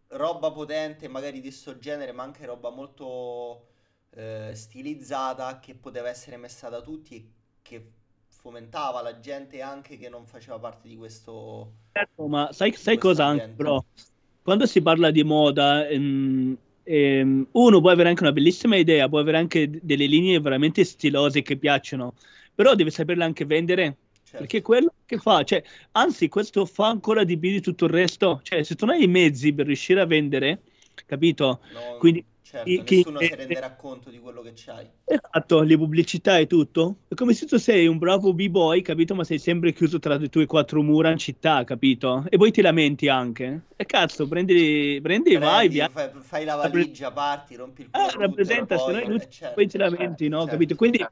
roba potente, magari di questo genere, ma anche roba molto eh, stilizzata che poteva essere messa da tutti e che fomentava la gente anche che non faceva parte di questo. Certo, ma sai, sai cosa anche, bro? Quando si parla di moda, ehm, ehm, uno può avere anche una bellissima idea, può avere anche delle linee veramente stilose che piacciono, però deve saperle anche vendere. Certo. Perché quello che fa, cioè, anzi, questo fa ancora di più di tutto il resto. Cioè, se tu non hai i mezzi per riuscire a vendere, capito? Non- Quindi certo, chi- nessuno si renderà conto di quello che c'hai. Esatto, le pubblicità e tutto. È come se tu sei un bravo b-boy, capito? Ma sei sempre chiuso tra le tue quattro mura in città, capito? E poi ti lamenti anche. E cazzo, prendi, prendi e vai, Prendi, via. fai, fai la valigia, parti, rompi il culo Ah, rappresenta, se poi, no eh, certo, poi ti lamenti, no? certo. Capito? Quindi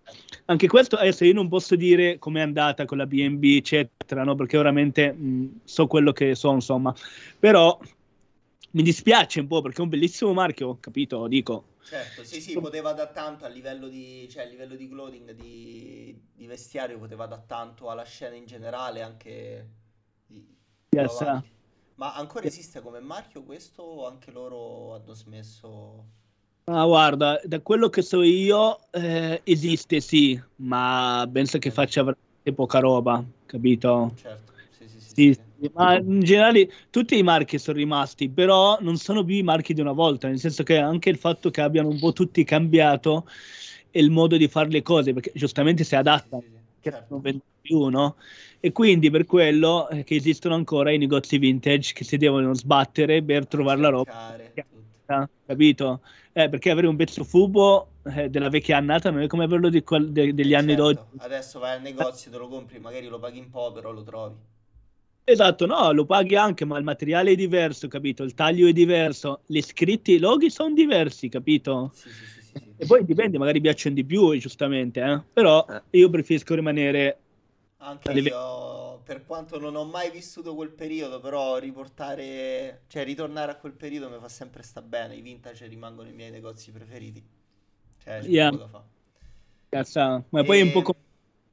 anche questo, adesso io non posso dire com'è andata con la B&B, eccetera, no? Perché veramente mh, so quello che so, insomma. Però mi dispiace un po' perché è un bellissimo marchio, capito? Dico. Certo, sì, sì, poteva dar tanto a livello di, cioè, a livello di clothing, di, di vestiario, poteva dar tanto alla scena in generale, anche di, Yes, avanti. Ma ancora esiste come marchio questo o anche loro hanno smesso? Ah, guarda, da quello che so io, eh, esiste sì, ma penso che faccia veramente poca roba, capito? Certo, sì, sì, sì, Sì, sì. Ma in generale tutti i marchi sono rimasti, però non sono più i marchi di una volta, nel senso che anche il fatto che abbiano un po' tutti cambiato il modo di fare le cose, perché giustamente si adattano, certo. non vendono più, no? E quindi per quello eh, che esistono ancora i negozi vintage che si devono sbattere per trovare la roba, tutto. capito? Eh, perché avere un pezzo fubo eh, della vecchia annata non è come averlo de- degli Eh, anni certo, d'oggi. Adesso vai al negozio, te lo compri, magari lo paghi un po', però lo trovi. Esatto, no, lo paghi anche, ma il materiale è diverso, capito? Il taglio è diverso, le scritte, i loghi sono diversi, capito? Sì, sì, sì, sì. E poi dipende, magari piacciono di più, giustamente, eh? Però Eh. io preferisco rimanere... Anche Alle io, per quanto non ho mai vissuto quel periodo, però riportare, cioè ritornare a quel periodo mi fa sempre sta bene. I vintage rimangono i miei negozi preferiti. Cioè, c'è Yeah. poco da fare. Cazzo, ma poi è un po', E- com-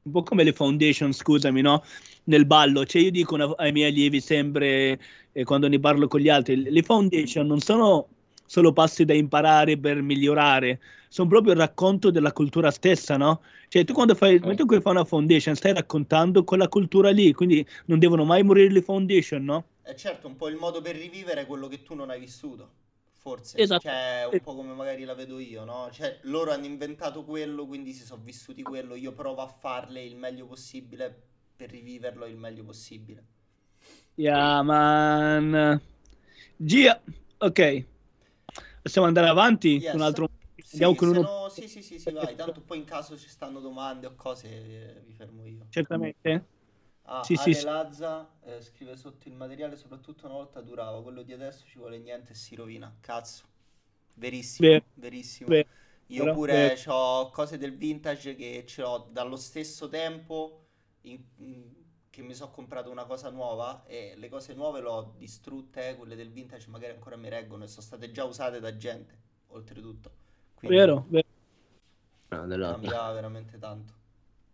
un po' come le foundation, scusami, no? Nel ballo, cioè io dico una- ai miei allievi sempre, eh, quando ne parlo con gli altri, le foundation non sono solo passi da imparare per migliorare, sono proprio il racconto della cultura stessa, no? Cioè tu quando fai, in cui fai una foundation stai raccontando quella cultura lì, quindi non devono mai morire le foundation, no? È certo un po' il modo per rivivere quello che tu non hai vissuto, forse. Esatto. Cioè, un po' come magari la vedo io, no? Cioè, loro hanno inventato quello, quindi si sono vissuti quello. Io provo a farle il meglio possibile per riviverlo il meglio possibile. Yeah, man. Gia, ok. Possiamo andare avanti Yes. con un altro... Sì, Andiamo con uno... no- sì, sì, sì, sì, vai. Tanto poi in caso ci stanno domande o cose, eh, vi fermo io. Certamente. Ah, Sì, Ale sì. Lazza eh, scrive sotto il materiale, soprattutto una volta durava, quello di adesso ci vuole niente e si rovina. Cazzo. Verissimo, Vero, verissimo. vero, Io pure vero. ho cose del vintage che ce l'ho dallo stesso tempo in- in- che mi sono comprato una cosa nuova e le cose nuove le ho distrutte, eh, quelle del vintage magari ancora mi reggono e sono state già usate da gente, oltretutto. Quindi Vero, vero. Lazza. cambiava veramente tanto.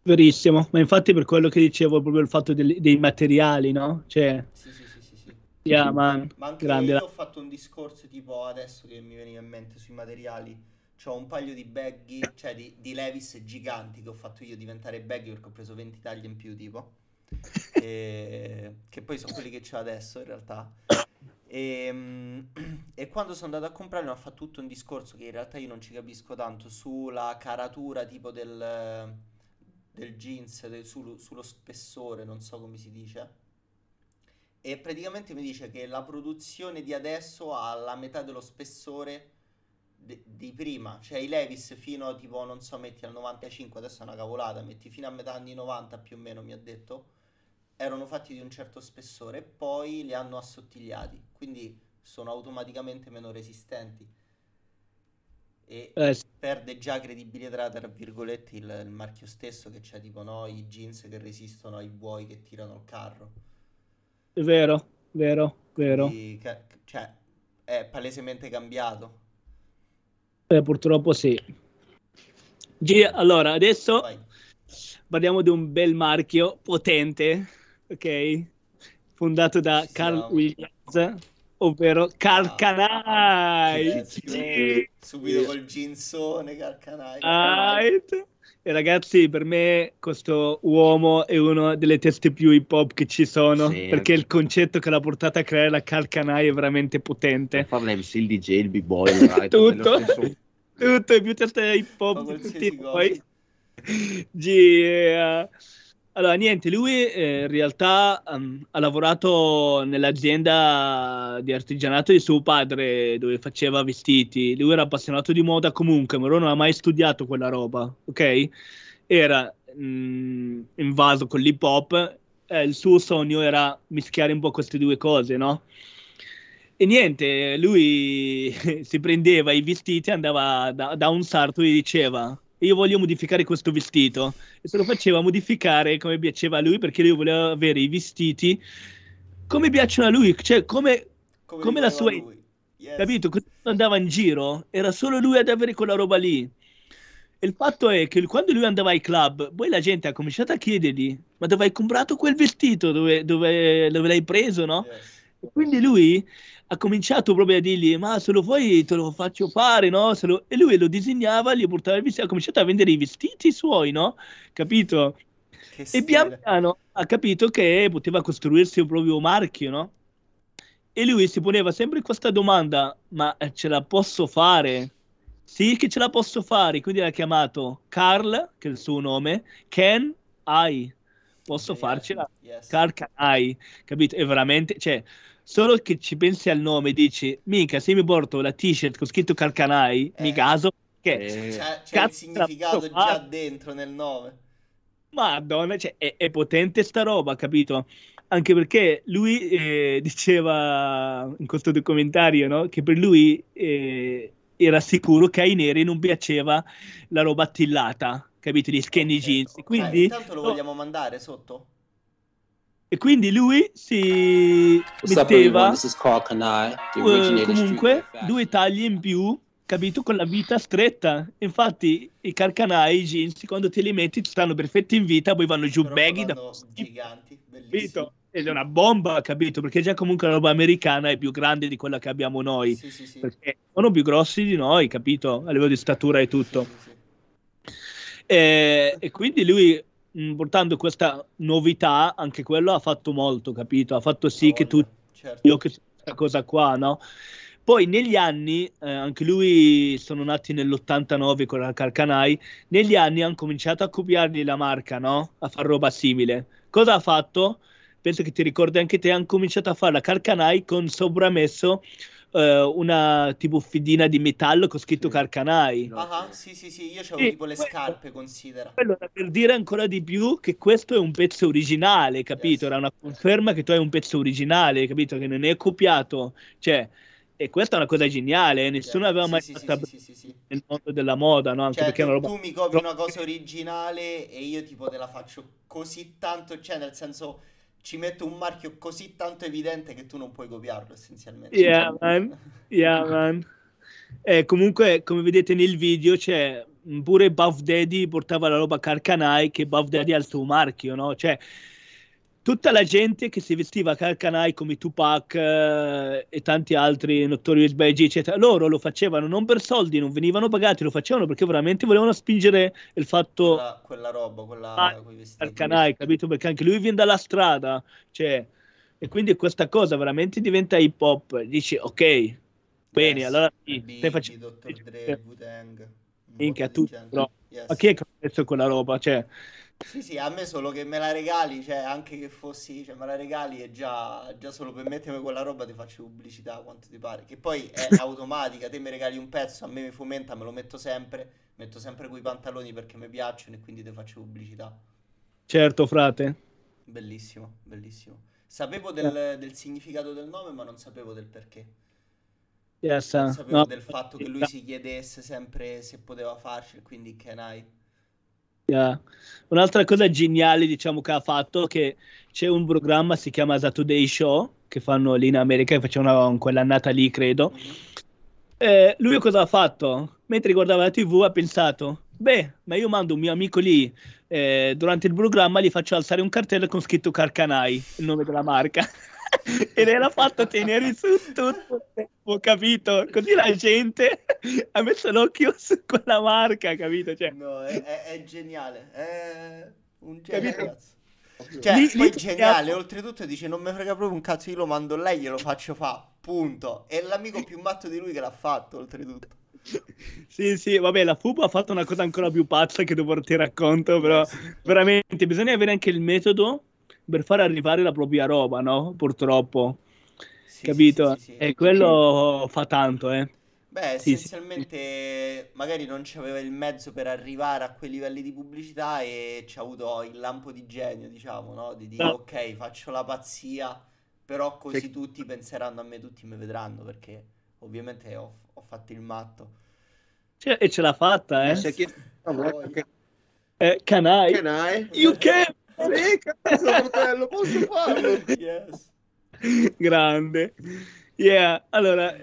Verissimo, ma infatti per quello che dicevo, proprio il fatto del- dei materiali, no? Cioè, Sì, sì, sì, sì, sì. yeah, man, Ma anche grande. io ho fatto un discorso tipo adesso che mi veniva in mente sui materiali. C'ho un paio di baggy, cioè di, di Levis giganti che ho fatto io diventare baggy perché ho preso 20 taglie in più tipo. E- che poi sono quelli che c'ho adesso in realtà. E, mm, e quando sono andato a comprarli ho fatto tutto un discorso che in realtà io non ci capisco tanto sulla caratura tipo del, del jeans, del- sul- sullo spessore, non so come si dice. E praticamente mi dice che la produzione di adesso ha la metà dello spessore di prima. Cioè i Levis fino a tipo, non so, metti al 95, adesso è una cavolata, metti fino a metà anni 90 più o meno, mi ha detto, erano fatti di un certo spessore e poi li hanno assottigliati, quindi sono automaticamente meno resistenti. E Eh, sì, perde già credibilità, tra virgolette, il, il marchio stesso che c'è tipo no, i jeans che resistono ai buoi che tirano il carro. è vero, vero, vero. Quindi, ca- cioè, è palesemente cambiato. Eh, purtroppo sì. Gia, allora, adesso Vai. parliamo di un bel marchio potente, ok? Fondato da Ci Carl siamo. Williams, ovvero Carl Ah. Go. Subito col jeansone, carcanaio. Right. E ragazzi, per me questo uomo è una delle teste più hip hop che ci sono, Sì. perché il concetto che l'ha portato a creare la Carl Canai è veramente potente. Per fare l'MC, il DJ, il b-boy, il writer, Tutto. stesso- Tutto è più testa hip hop di tutti cosa. poi. Yeah. Allora, niente, lui eh, in realtà um, ha lavorato nell'azienda di artigianato di suo padre dove faceva vestiti. Lui era appassionato di moda comunque, ma non ha mai studiato quella roba, ok? Era mh, mm, invaso con l'hip hop. Eh, il suo sogno era mischiare un po' queste due cose, no? E niente, lui si prendeva i vestiti, andava da, da un sarto e diceva io voglio modificare questo vestito e se lo faceva modificare come piaceva a lui perché lui voleva avere i vestiti come piacciono a lui, cioè come, come, come la sua... Yes. Capito? Quando andava in giro era solo lui ad avere quella roba lì. E il fatto è che quando lui andava ai club, poi la gente ha cominciato a chiedergli: Ma dove hai comprato quel vestito? Dove, dove, dove l'hai preso? No? Yes. E quindi lui ha cominciato proprio a dirgli ma se lo vuoi te lo faccio fare no? Lo... e lui lo disegnava gli portava il vestito ha cominciato a vendere i vestiti suoi no? capito? E pian piano ha capito che poteva costruirsi un proprio marchio no? e lui si poneva sempre questa domanda ma ce la posso fare? Sì che ce la posso fare. Quindi l'ha chiamato Carl che è il suo nome Ken I? Posso yeah, farcela? Yes. Carl Can I? Capito? È veramente cioè Solo che ci pensi al nome, dici, mica se mi porto la t-shirt con scritto Calcanai, eh. mi caso. Che eh. c'è, c'è il significato già ma... dentro nel nome. Madonna, cioè, è, è, potente sta roba, capito? Anche perché lui eh, diceva in questo documentario no? che per lui eh, era sicuro che ai neri non piaceva la roba attillata, capito? Gli skinny okay. jeans. Quindi, eh, intanto lo vogliamo mandare sotto? E quindi lui si metteva uh, comunque due taglie in più, capito? Con la vita stretta. Infatti i carcanai, i jeans, quando te li metti stanno perfetti in vita, poi vanno giù Però baggy da... giganti, bellissimo. Ed è una bomba, capito? Perché già comunque la roba americana è più grande di quella che abbiamo noi. Sì, sì, sì. Perché sono più grossi di noi, capito? A livello di statura e tutto. E, e quindi lui portando questa novità, anche quello ha fatto molto, capito? Ha fatto sì oh, che tu, certo. io che questa cosa qua, no? Poi negli anni, eh, anche lui sono nati nell'89 con la Carcanai, negli anni hanno cominciato a copiargli la marca, no? A fare roba simile. Cosa ha fatto? Penso che ti ricordi anche te, hanno cominciato a fare la Carcanai con sopramesso uh, una tipo fidina di metallo con scritto Carcanai. Ah, uh-huh, sì, sì, sì, io avevo tipo le quello, scarpe, considera. Allora, per dire ancora di più che questo è un pezzo originale, capito? Yes. Era una conferma che tu hai un pezzo originale, capito? Che non è copiato, cioè... E questa è una cosa geniale, eh? nessuno aveva sì, mai sì, fatto sì, sì, sì, nel mondo della moda, no? Anche cioè, perché tu, roba... tu mi copi una cosa originale e io tipo te la faccio così tanto, cioè nel senso ci metto un marchio così tanto evidente che tu non puoi copiarlo essenzialmente. Yeah, man. Yeah, man. Eh, comunque, come vedete nel video, c'è pure Buff Daddy portava la roba Carcanai che Buff Daddy ha il suo marchio, no? Cioè, tutta la gente che si vestiva Calcanai come Tupac eh, e tanti altri Notorious B.I.G. eccetera, loro lo facevano non per soldi, non venivano pagati, lo facevano perché veramente volevano spingere il fatto quella, quella roba, quella ah, Calcanai, capito? Perché anche lui viene dalla strada, cioè e quindi questa cosa veramente diventa hip hop, dici ok, bene, yes, allora sì, stai facendo Dr. Dre, Wu-Tang, minchia tu, però, yes. ma chi è che ha messo quella roba, cioè sì, sì, a me solo che me la regali, cioè anche che fossi, cioè me la regali e già, già solo per mettermi quella roba ti faccio pubblicità quanto ti pare, che poi è automatica, te mi regali un pezzo, a me mi fomenta, me lo metto sempre, metto sempre quei pantaloni perché mi piacciono e quindi ti faccio pubblicità. Certo, frate. Bellissimo, bellissimo. Sapevo del, del significato del nome, ma non sapevo del perché. Yes, non sapevo no. del fatto che lui si chiedesse sempre se poteva farci, quindi can I... Yeah. Un'altra cosa geniale, diciamo, che ha fatto che c'è un programma, si chiama The Today Show, che fanno lì in America, che facevano quell'annata lì, credo. Eh, lui cosa ha fatto? Mentre guardava la TV ha pensato, beh, ma io mando un mio amico lì, eh, durante il programma gli faccio alzare un cartello con scritto Carcanai, il nome della marca. e l'era fatto tenere su tutto il tempo, capito? Così la gente ha messo l'occhio su quella marca, capito? Cioè... No, è, è, è geniale, è un genio. Cioè, lì, poi lì geniale, oltretutto dice non mi frega proprio un cazzo, io lo mando a lei, glielo faccio fa, punto. È l'amico più matto di lui che l'ha fatto, oltretutto. Sì, sì, vabbè, la FUB ha fatto una cosa ancora più pazza che dopo ti racconto, però veramente bisogna avere anche il metodo per far arrivare la propria roba, no? Purtroppo. Sì, Capito? sì, sì. E quello fa tanto, eh. Beh, Sì, sì. essenzialmente magari non c'aveva il mezzo per arrivare a quei livelli di pubblicità e ci ha avuto il lampo di genio, diciamo, no? Di dire No. ok, faccio la pazzia, però così Sì. tutti penseranno a me, tutti mi vedranno, perché ovviamente ho, ho fatto il matto. Cioè, e ce l'ha fatta, eh. Si è chiesto- Ah, no, Eh, Canai. che n'hai? You can! Eh, cazzo, fratello, posso farlo? Yes. Grande. Yeah, allora,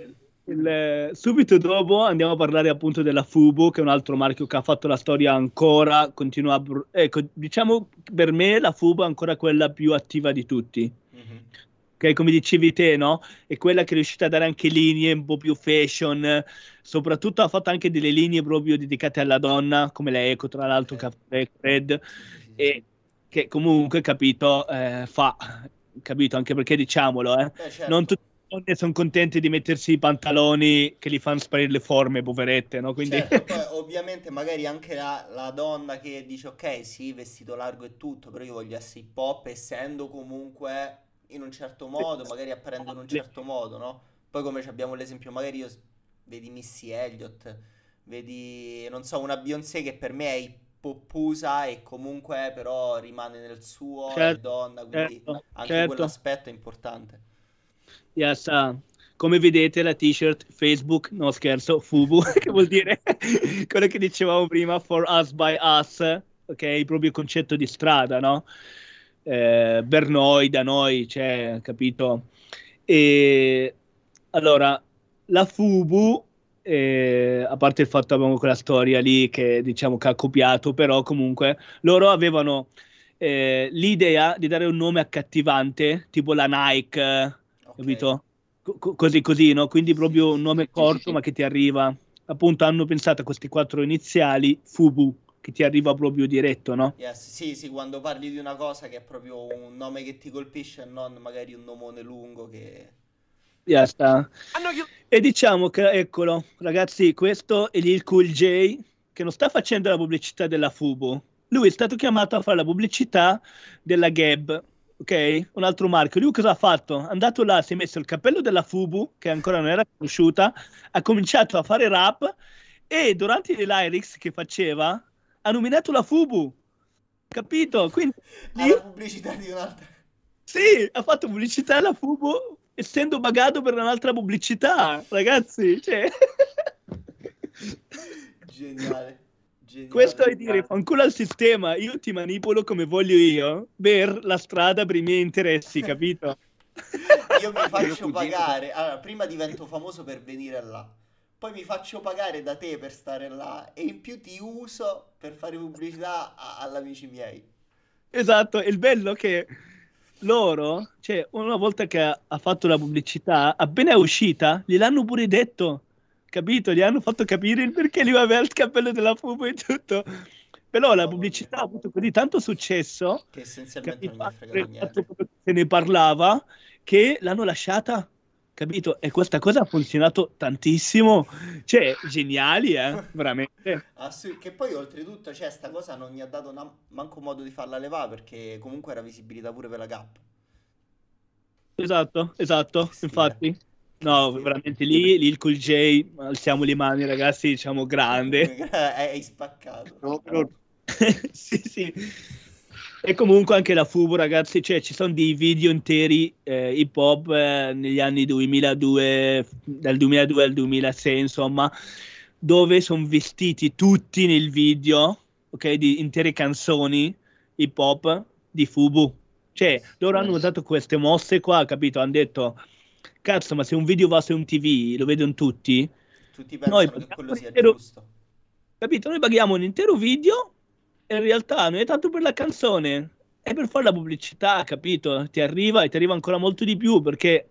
il- subito dopo andiamo a parlare appunto della Fubo, che è un altro marchio che ha fatto la storia ancora, continua a... br- Ecco, diciamo per me la Fubo è ancora quella più attiva di tutti. Mhm. Ok, come dicevi te, no? È quella che è riuscita a dare anche linee un po' più fashion, soprattutto ha fatto anche delle linee proprio dedicate alla donna, come la Eco, tra l'altro, Sì. Caffè Red, Sì, sì, sì, sì. e che comunque, capito, eh, fa, capito, anche perché diciamolo, eh, Beh, certo. non tutte le donne sono contente di mettersi i pantaloni che li fanno sparire le forme, poverette, no? Quindi... Certo, poi ovviamente magari anche la, la donna che dice ok, sì, vestito largo e tutto, però io voglio essere hip hop essendo comunque in un certo modo, magari apparendo in un certo modo, no? Poi come abbiamo l'esempio, magari io vedi Missy Elliott, vedi, non so, una Beyoncé che per me è hip hoppusa e comunque però rimane nel suo, è Certo, donna, quindi certo, anche certo. quell'aspetto è importante. Yes, ah, come vedete la t-shirt Facebook, no scherzo, Fubu, che vuol dire quello che dicevamo prima, for us by us, ok? Proprio il concetto di strada, no? Eh, per noi, da noi, cioè, capito? E allora, la Fubu, eh, a parte il fatto che abbiamo quella storia lì che diciamo che ha copiato, però comunque loro avevano eh, l'idea di dare un nome accattivante, tipo la Nike, Ok. capito? Co- co- così così, no? Quindi proprio un nome corto ma che ti arriva. Appunto hanno pensato a questi quattro iniziali, Fubu, che ti arriva proprio diretto, no? Yes, sì, sì, quando parli di una cosa che è proprio un nome che ti colpisce e non magari un nomone lungo che... Sta. E diciamo che, eccolo, ragazzi, questo è Lil Cool J che non sta facendo la pubblicità della Fubu. Lui è stato chiamato a fare la pubblicità della Gap, ok? Un altro marchio. Lui cosa ha fatto? È andato là, si è messo il cappello della Fubu, che ancora non era conosciuta, ha cominciato a fare rap e durante le lyrics che faceva ha nominato la Fubu. Capito? Quindi lì- Alla pubblicità di un'altra... sì, ha fatto pubblicità alla Fubo essendo pagato per un'altra pubblicità, ragazzi. Cioè... Geniale, geniale. Questo è dire, fanculo al sistema, io ti manipolo come voglio io, per la strada per i miei interessi, capito? Io mi faccio pagare... Allora, prima divento famoso per venire là. Poi mi faccio pagare da te per stare là e in più ti uso per fare pubblicità a- agli amici miei. Esatto, il bello è che loro, cioè, una volta che ha, ha fatto la pubblicità, appena è uscita, gliel'hanno pure detto, capito? Gli hanno fatto capire il perché lui aveva il cappello della Fubo e tutto. Però la pubblicità ha avuto così tanto successo Che essenzialmente non mi ha fregato niente. se ne parlava che l'hanno lasciata, capito? E questa cosa ha funzionato tantissimo. Cioè, geniali, eh? Veramente. Assu- che poi oltretutto, cioè, sta cosa non gli ha dato na- manco modo di farla levare perché comunque era visibilità pure per la Gap. Esatto, esatto, stile. infatti. No, stile. veramente lì, lì il Cool J, alziamo le mani, ragazzi, diciamo grande. Hai spaccato. No, però- sì, sì. E comunque anche la Fubo, ragazzi, cioè ci sono dei video interi eh, hip hop eh, negli anni 2002, dal 2002 al 2006, insomma, dove sono vestiti tutti nel video, ok, di intere canzoni hip hop di Fubu. Cioè, loro hanno usato queste mosse qua, capito? Hanno detto, cazzo, ma se un video va su un TV, lo vedono tutti, Tutti Noi pensano che quello sia ero- giusto. Capito? Noi paghiamo un intero video in realtà non è tanto per la canzone, è per fare la pubblicità, capito? Ti arriva e ti arriva ancora molto di più perché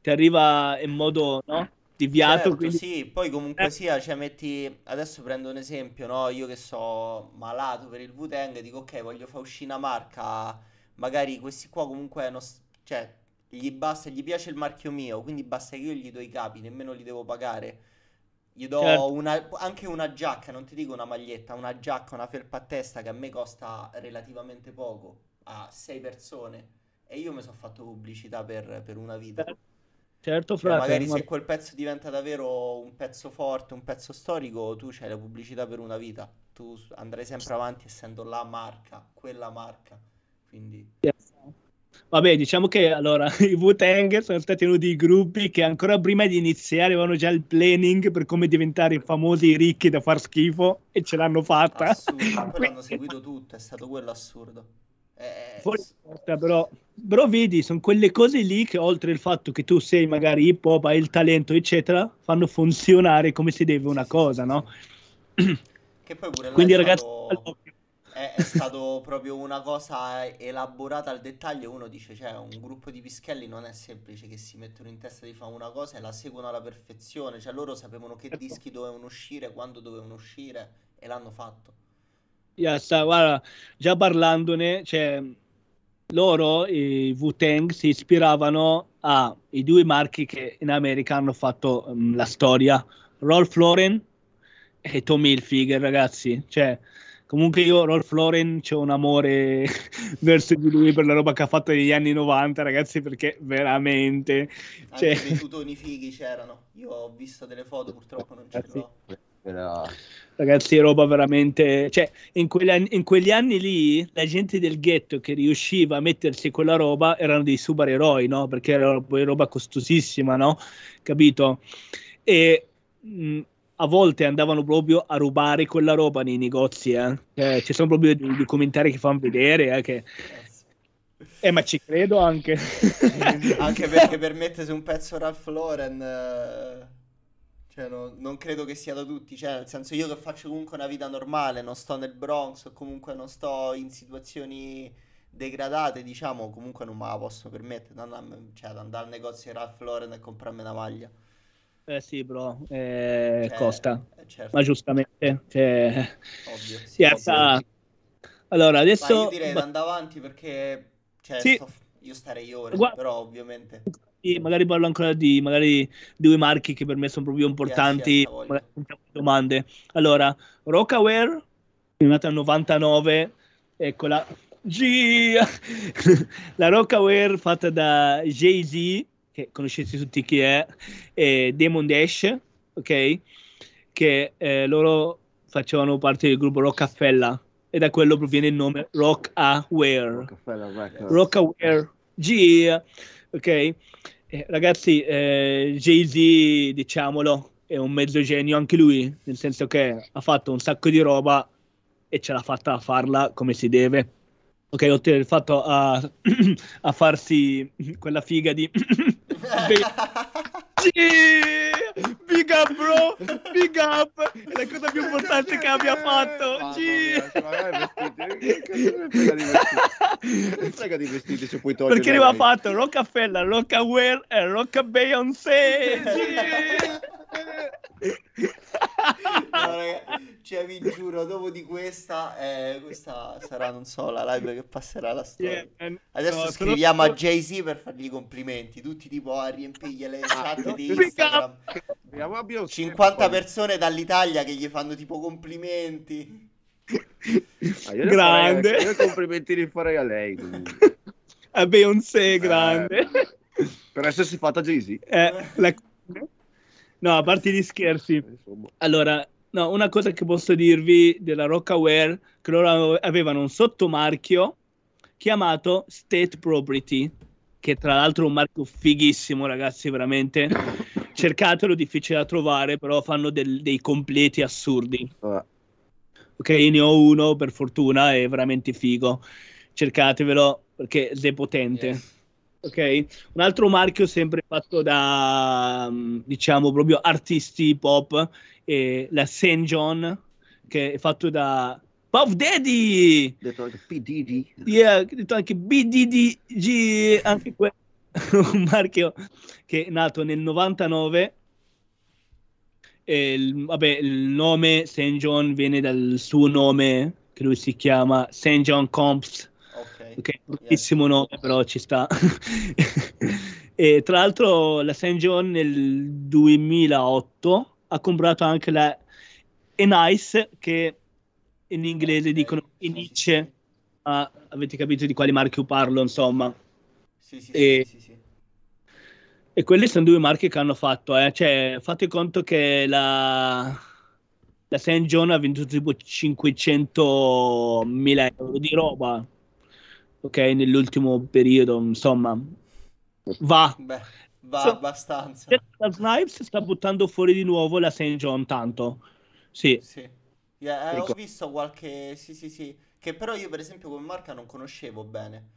ti arriva in modo, no? Deviato, Certo, quindi... sì, poi comunque Eh. sia, cioè metti, adesso prendo un esempio, no? Io che so malato per il Wu-Tang, dico ok, voglio far uscire una marca, magari questi qua comunque, non cioè, gli basta, gli piace il marchio mio, quindi basta che io gli do i capi, nemmeno li devo pagare. Gli do Certo. una- anche una giacca, non ti dico una maglietta, una giacca, una felpa a testa che a me costa relativamente poco, a sei persone. E io mi sono fatto pubblicità per, per una vita. Certo, Cioè, frate, magari ma- se quel pezzo diventa davvero un pezzo forte, un pezzo storico, tu c'hai la pubblicità per una vita. Tu andrai sempre avanti essendo la marca, quella marca. Quindi Vabbè, diciamo che allora i Wu-Tang sono stati uno dei gruppi che ancora prima di iniziare avevano già il planning per come diventare famosi ricchi da far schifo e ce l'hanno fatta. assurdo, poi l'hanno seguito tutto, è stato quello assurdo. Eh, di testa, però, però vedi, sono quelle cose lì che oltre il fatto che tu sei magari hip hop, hai il talento, eccetera, fanno funzionare come si deve una cosa, no? Che poi pure Quindi ragazzi, stato, è, è stato proprio una cosa elaborata al dettaglio. Uno dice, cioè, un gruppo di pischelli non è semplice che si mettono in testa di fare una cosa e la seguono alla perfezione. Cioè, loro sapevano che Certo. dischi dovevano uscire, quando dovevano uscire e l'hanno fatto. Sta, guarda, già parlandone, cioè, loro, i Wu-Tang, si ispiravano ai due marchi che in America hanno fatto mm, la storia, Rolf Lauren e Tommy Hilfiger, ragazzi. Cioè, comunque io, Rolf Lauren, c'ho un amore verso di lui per la roba che ha fatto negli anni 90, ragazzi, perché veramente... Anche Cioè, dei tutoni fighi c'erano. Io ho visto delle foto, purtroppo non ce Ragazzi, l'ho. Era... Ragazzi, roba veramente. Cioè, in, quegli anni, in quegli anni lì, la gente del ghetto che riusciva a mettersi quella roba erano dei supereroi, no? Perché era roba costosissima, no? Capito? E mh, a volte andavano proprio a rubare quella roba nei negozi, eh. Cioè, ci sono proprio dei documentari che fanno vedere, eh, che... Eh, ma ci credo anche. Anche perché per mettersi un pezzo Ralph Lauren, eh, cioè, no- non credo che sia da tutti. Cioè, nel senso, io che faccio comunque una vita normale, non sto nel Bronx o comunque non sto in situazioni degradate, diciamo, comunque non me la posso permettere. cioè, di andare al negozio di Ralph Lauren e comprarmi una maglia. Eh sì, bro, eh, Cioè, costa. eh, certo, Ma giustamente. Cioè... ovvio. Sì, sta- Allora, Ma io adesso... direi di andare avanti perché, cioè, Sì. sto- io starei ore, Guarda- però ovviamente. Sì, magari parlo ancora di magari due marchi che per me sono proprio importanti. Facciamo domande. Allora, Rockaware, è nata nel 99, eccola. G- la Rockaware fatta da Jay-Z, che conoscete tutti chi è, e Damon Dash, ok? Che eh, loro facevano parte del gruppo Rockefeller e da quello proviene il nome Rockaware. Rockefeller Records. Rockaware G, ok? Eh, ragazzi, eh, Jay-Z, diciamolo, è un mezzo genio anche lui, nel senso che ha fatto un sacco di roba e ce l'ha fatta a farla come si deve. Ok, oltre al fatto a, a farsi quella figa di... Sì! Big up, bro! Big up! È la cosa più importante che abbia fatto! Mamma Sì! se ne frega di vestiti? Frega di vestiti se puoi togliere Perché aveva fatto Rockefeller, Rockaware e Rocka Beyoncé. No, raga, cioè vi giuro, dopo di questa, eh, questa sarà, non so, la live che passerà alla storia. Yeah. Adesso No, scriviamo a Jay-Z per fargli i complimenti, tutti tipo a riempirgli le chat di Instagram. Andiamo a Beyoncé, 50 poi- persone dall'Italia che gli fanno tipo complimenti. Ah, io Grande. farei- io i complimenti li farei a lei. comunque. A Beyoncé, grande. Per essersi fatta Jay-Z. Eh, la- No, a parte gli scherzi. Insomma. Allora, no, una cosa che posso dirvi della Rockaware, che loro avevano un sottomarchio chiamato State Property, che tra l'altro è un marchio fighissimo, ragazzi, veramente. Cercatelo, difficile da trovare, però fanno del- dei completi assurdi. Vabbè. Ok, io ne ho uno per fortuna, è veramente figo. Cercatevelo perché è potente. Yes. Ok, un altro marchio sempre fatto da mm, diciamo proprio artisti pop è la St. John che è fatto da Puff Daddy. Detto anche P. Diddy. Yeah, detto anche BDDG, anche que- un marchio che è nato nel 99. E il, vabbè, il nome St. John viene dal suo nome, che lui si chiama St. John Comps. Ok. Ok, bruttissimo nome, però ci sta. e tra l'altro la St. John nel 2008 ha comprato anche la Enice, che in inglese dicono Enice, ma avete capito di quali marchi parlo, insomma. Sì, sì, E- sì, sì, sì. E quelle sono due marche che hanno fatto, eh. Cioè, fate conto che la, la St. John ha venduto tipo 500.000 euro di roba, ok, nell'ultimo periodo, insomma, va. Beh, va So- abbastanza. La Snipes sta buttando fuori di nuovo la St. John, tanto. Sì, Sì. Yeah, eh, ho visto qualche... Sì, sì, sì. Che però io per esempio come marca non conoscevo bene.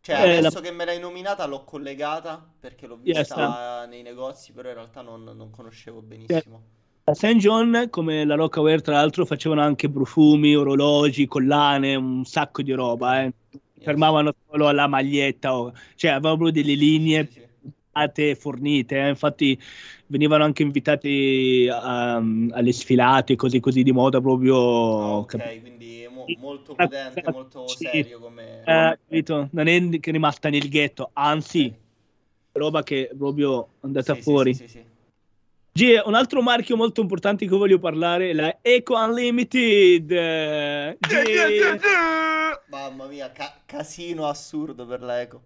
Cioè, Eh, adesso la- che me l'hai nominata l'ho collegata perché l'ho Yes, vista nei negozi, però in realtà non, non conoscevo benissimo. La St. John, come la Rockaware, tra l'altro, facevano anche profumi, orologi, collane, un sacco di roba, eh. Fermavano solo alla maglietta, o- cioè avevano proprio delle linee fornite, eh. Infatti venivano anche invitati a- alle sfilate, così così di moda proprio... Ah, cap- ok, quindi mo- molto Eh, potente, molto serio come... eh, capito? Non è che è rimasta nel ghetto, anzi, Ok. roba che proprio è andata Sì, fuori. sì, sì, sì. G, un altro marchio molto importante di cui voglio parlare è la Eco Unlimited. eh, G, Mamma mia, ca- casino assurdo per la Eco.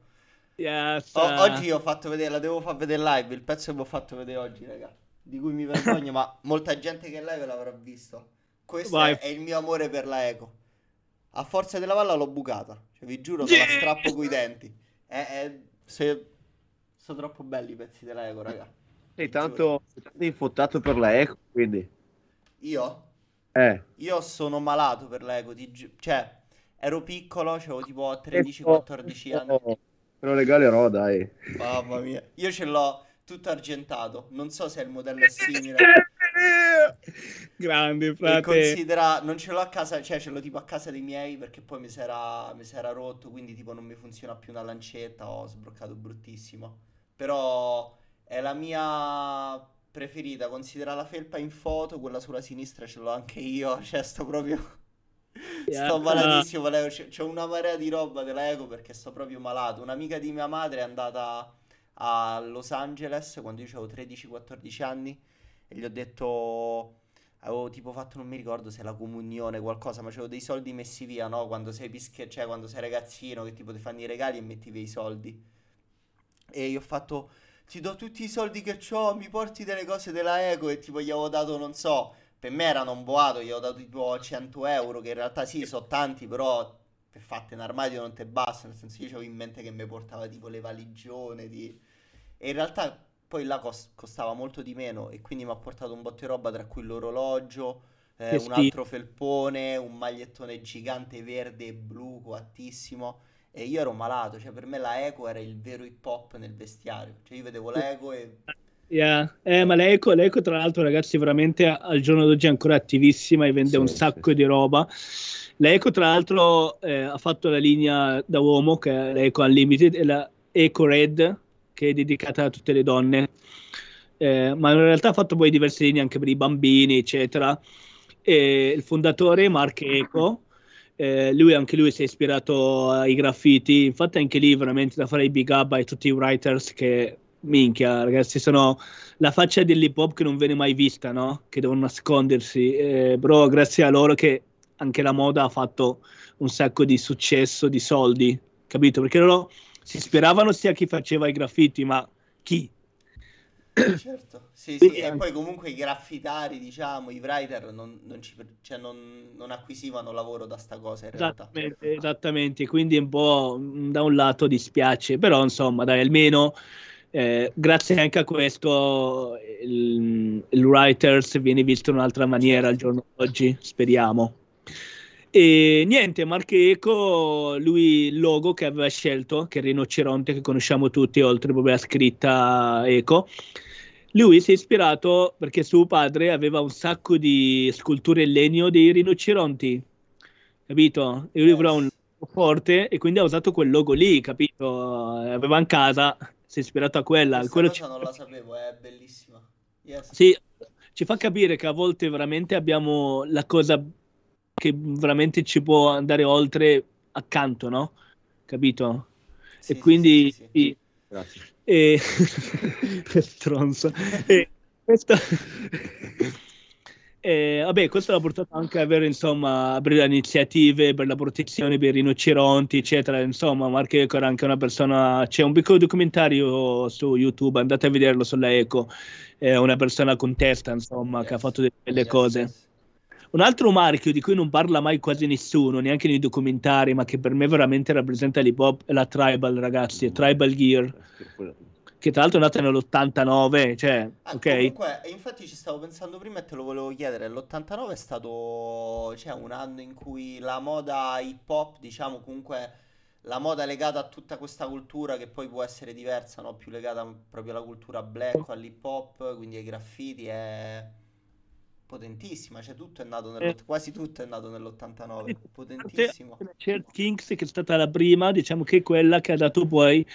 yes, O- eh, oggi ho fatto vedere, la devo far vedere live, il pezzo che vi ho fatto vedere oggi, raga. Di cui mi vergogno, ma molta gente che è live l'avrà visto. Questo Vai. è, il mio amore per la Eco. A forza della palla l'ho bucata. Cioè, vi giuro, te la strappo coi denti. È, è- se- Sono troppo belli i pezzi della Eco, raga. Sei tanto, tanto infottato per la Eco, quindi. Io? Eh, Io sono malato per la Eco. ti gi- Cioè, ero piccolo, avevo tipo Ecco, 13-14 anni. Te lo regalerò, dai. Mamma mia, io ce l'ho tutto argentato. Non so se il modello è simile. Grande, E frate. considera, non ce l'ho a casa, cioè ce l'ho tipo a casa dei miei perché poi mi si era, mi si era rotto, quindi tipo non mi funziona più una lancetta, ho sbroccato bruttissimo. Però è la mia preferita, considera la felpa in foto, quella sulla sinistra ce l'ho anche io, cioè sto proprio... Yeah. Sto malatissimo, Leo. C'è c'è una marea di roba della Eco perché sto proprio malato. Un'amica di mia madre è andata a Los Angeles quando io avevo 13-14 anni e gli ho detto, avevo tipo fatto, non mi ricordo se la comunione, qualcosa, ma avevo dei soldi messi via, no? Quando sei pische, cioè quando sei ragazzino che tipo ti fanno i regali e metti via i soldi. E io ho fatto, ti do tutti i soldi che ho, mi porti delle cose della Eco e tipo gli avevo dato, non so, per me erano un boato, gli avevo dato tipo 100 euro, che in realtà sì, sono tanti, però per fatte in armadio non te basta, nel senso io avevo in mente che mi portava tipo le valigione di... E in realtà poi là cos- costava molto di meno e quindi mi ha portato un botto di roba tra cui l'orologio, eh, un altro felpone, un magliettone gigante verde e blu coattissimo e io ero malato, cioè per me la Eco era il vero hip hop nel vestiario, cioè io vedevo la Eco e... Yeah. Eh, ma l'Eco, l'Eco, tra l'altro, ragazzi, veramente al giorno d'oggi è ancora attivissima e vende Sì, un sacco sì. di roba. L'Eco, tra l'altro, eh, ha fatto la linea da uomo, che è l'Eco Unlimited, e la Eco Red, che è dedicata a tutte le donne. Eh, ma in realtà ha fatto poi diverse linee anche per i bambini, eccetera. E il fondatore, Mark Eco, eh, lui anche lui si è ispirato ai graffiti, infatti anche lì veramente da fare i big up ai tutti i writers che minchia, ragazzi, sono la faccia dell'hip hop che non viene mai vista, no? Che devono nascondersi, eh, però grazie a loro che anche la moda ha fatto un sacco di successo, di soldi, capito? Perché loro si ispiravano sia a chi faceva i graffiti, ma chi? Certo, sì, sì, e poi comunque i graffitari, diciamo, i writer non, non ci, cioè non, non acquisivano lavoro da sta cosa in realtà. Esattamente, esattamente, quindi un po' mh, da un lato dispiace, però insomma, dai, almeno eh, grazie anche a questo il, il writers viene visto in un'altra maniera al giorno d'oggi, speriamo. E niente, Mark Eco, lui il logo che aveva scelto, che è il rinoceronte che conosciamo tutti, oltre proprio alla scritta Eco, lui si è ispirato perché suo padre aveva un sacco di sculture in legno dei rinoceronti, capito? E lui Yes. aveva un logo forte e quindi ha usato quel logo lì, capito? Aveva in casa, si è ispirato a quella. Questa ci- non la sapevo, è bellissima. Yes. sì, ci fa capire che a volte veramente abbiamo la cosa che veramente ci può andare oltre accanto, no? Capito? Sì, sì, e quindi sì, sì, sì. sì, Grazie. E... stronzo. E- questo... E, vabbè, questo l'ha portato anche a avere, insomma, aprire iniziative per la protezione dei rinoceronti, eccetera. Insomma, Mark Eco era anche una persona. C'è un piccolo documentario su YouTube, andate a vederlo sulla Eco. È una persona con testa, insomma, yes. che ha fatto delle belle yes, cose. Yes. Un altro marchio di cui non parla mai quasi nessuno, neanche nei documentari, ma che per me veramente rappresenta l'hip hop è la Tribal, ragazzi, è Tribal Gear che tra l'altro è nata nell'89, cioè, ah, ok? Comunque, infatti ci stavo pensando prima e te lo volevo chiedere, l'89 è stato, cioè, un anno in cui la moda hip hop, diciamo, comunque la moda legata a tutta questa cultura che poi può essere diversa, no? Più legata proprio alla cultura black, all'hip hop, quindi ai graffiti, è potentissima, cioè tutto è nato nell', eh. quasi tutto è nato nell'89, potentissimo. C'è Kings che è stata la prima, diciamo che è quella che ha dato poi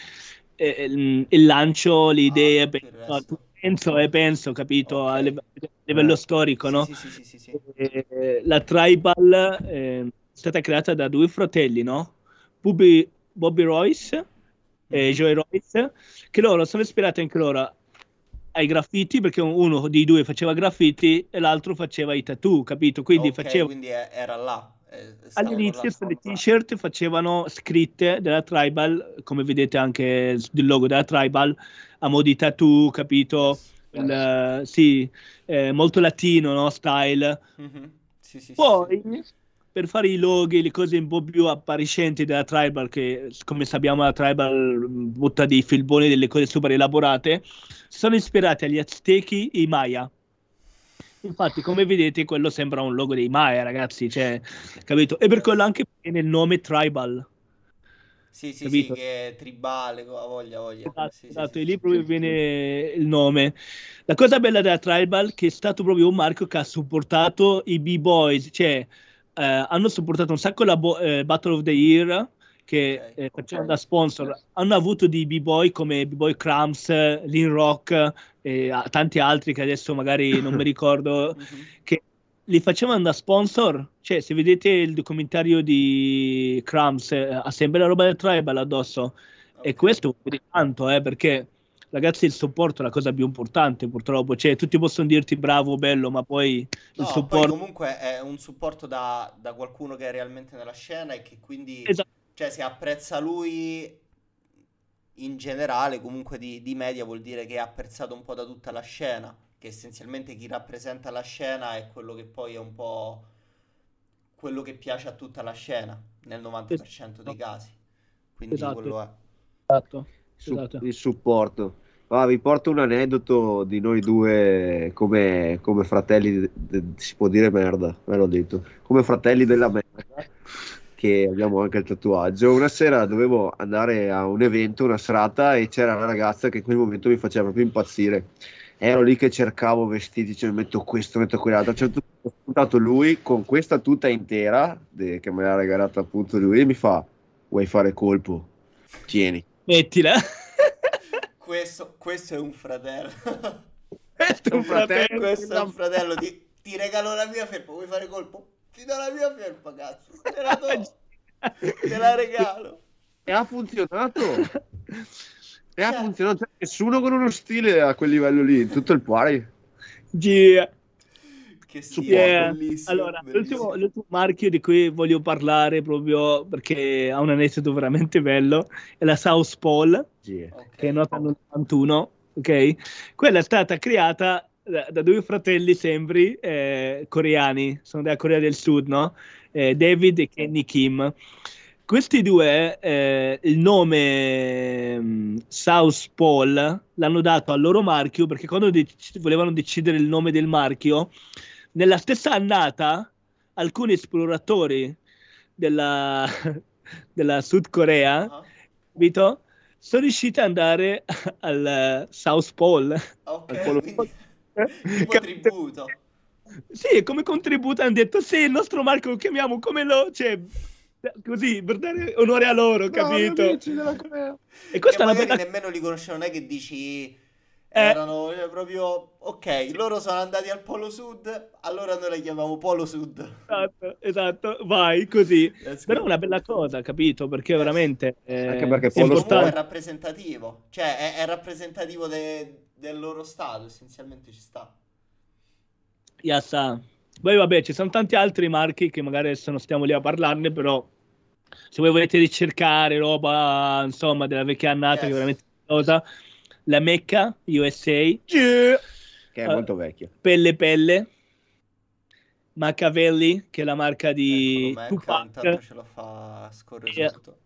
eh, il, il, lancio, le idee, ah, penso, penso, eh, penso, capito, okay. a livello eh. storico, no? Sì, sì, sì, sì eh, la Tribal eh, è stata creata da due fratelli, no? Bobby, Bobby Royce e mm. Joey Royce, che loro sono ispirati anche loro ai graffiti perché uno dei due faceva graffiti e l'altro faceva i tattoo, capito? Quindi, okay, faceva... quindi era là. All'inizio le t-shirt facevano scritte della Tribal, come vedete anche il logo della Tribal, a mo' di tattoo, capito? Il, sì, eh, molto latino, no? Style. Mm-hmm. Sì, sì, Poi, sì, per fare i loghi, le cose un po' più appariscenti della Tribal, che come sappiamo la Tribal butta dei filboni, delle cose super elaborate, sono ispirati agli Aztechi e ai Maya. Infatti, come vedete, quello sembra un logo dei Maya, ragazzi, cioè, capito? E per quello anche viene il nome Tribal. Sì, sì, capito? sì, che è tribale, voglia, voglia. Esatto, sì, esatto sì, e lì proprio viene il nome. La cosa bella della Tribal è che è stato proprio un marchio che ha supportato i B-Boys, cioè eh, hanno supportato un sacco la bo- eh, Battle of the Year, che okay, eh, facevano da sponsor hanno avuto di b-boy come b-boy Cramps, Lean Rock e tanti altri che adesso magari non mi ricordo mm-hmm. che li facevano da sponsor cioè se vedete il documentario di Cramps eh, ha sempre la roba del tribal addosso okay. e questo vuol dire tanto eh, perché ragazzi il supporto è la cosa più importante purtroppo cioè tutti possono dirti bravo bello ma poi no, il supporto poi comunque è un supporto da, da, qualcuno che è realmente nella scena e che quindi esatto cioè se apprezza lui in generale comunque di, di, media vuol dire che è apprezzato un po' da tutta la scena, che essenzialmente chi rappresenta la scena è quello che poi è un po' quello che piace a tutta la scena nel 90% dei casi. Quindi esatto. quello è. Esatto. Esatto. il supporto. Ah, vi porto un aneddoto di noi due come, come fratelli, de, de, si può dire merda, me l'ho detto, come fratelli della merda che abbiamo anche il tatuaggio. Una sera dovevo andare a un evento, una serata, e c'era una ragazza che in quel momento mi faceva proprio impazzire. Ero lì che cercavo vestiti, cioè metto questo, metto quell'altro. A un certo punto ho spuntato lui con questa tuta intera de- che me l'ha regalata appunto lui e mi fa: Vuoi fare colpo? Tieni. Mettila. questo, questo è un fratello. questo è un fratello. Questo è un fratello. Ti, ti regalo la mia felpa, vuoi fare colpo? Ti do la mia felpa, cazzo. Te la do. Te la regalo. E ha funzionato. E ha cioè. funzionato. Cioè, nessuno con uno stile a quel livello lì. Tutto il pari. Yeah. Che stile, yeah. bellissimo, allora, bellissimo. L'ultimo, l'ultimo, marchio di cui voglio parlare proprio perché ha un aneddoto veramente bello è la South Pole, yeah. okay. che è nota nel 91. Ok, quella è stata creata da, da due fratelli sempre eh, coreani, sono della Corea del Sud, no? Eh, David e Kenny Kim. Questi due, eh, il nome um, South Pole l'hanno dato al loro marchio perché quando dec- volevano decidere il nome del marchio, nella stessa annata alcuni esploratori della, della Sud Corea, uh-huh. capito? sono riusciti ad andare al South Pole. Ok, quindi tipo tributo. Sì, come contributo hanno detto sì, il nostro marco lo chiamiamo come lo... Cioè, così, per dare onore a loro, capito? No, e questa è una bella... nemmeno li conoscevo, non è che dici... erano cioè, proprio ok, loro sono andati al Polo Sud, allora noi le chiamiamo Polo Sud. Esatto, esatto, vai così. Però è una bella cosa, capito? Perché Yes. veramente eh, Anche perché è Polo Comunque è rappresentativo, cioè è, è rappresentativo de- del loro stato, essenzialmente ci sta. Yassa. Poi vabbè, ci sono tanti altri marchi che magari adesso non stiamo lì a parlarne, però se voi volete ricercare roba, insomma, della vecchia annata, che è Yes. veramente cosa, la Mecca USA, che è Eh, molto vecchia. Pelle Pelle, Machiavelli, che è la marca di Mecca, Tupac. intanto ce lo fa scorrere Yeah. sotto.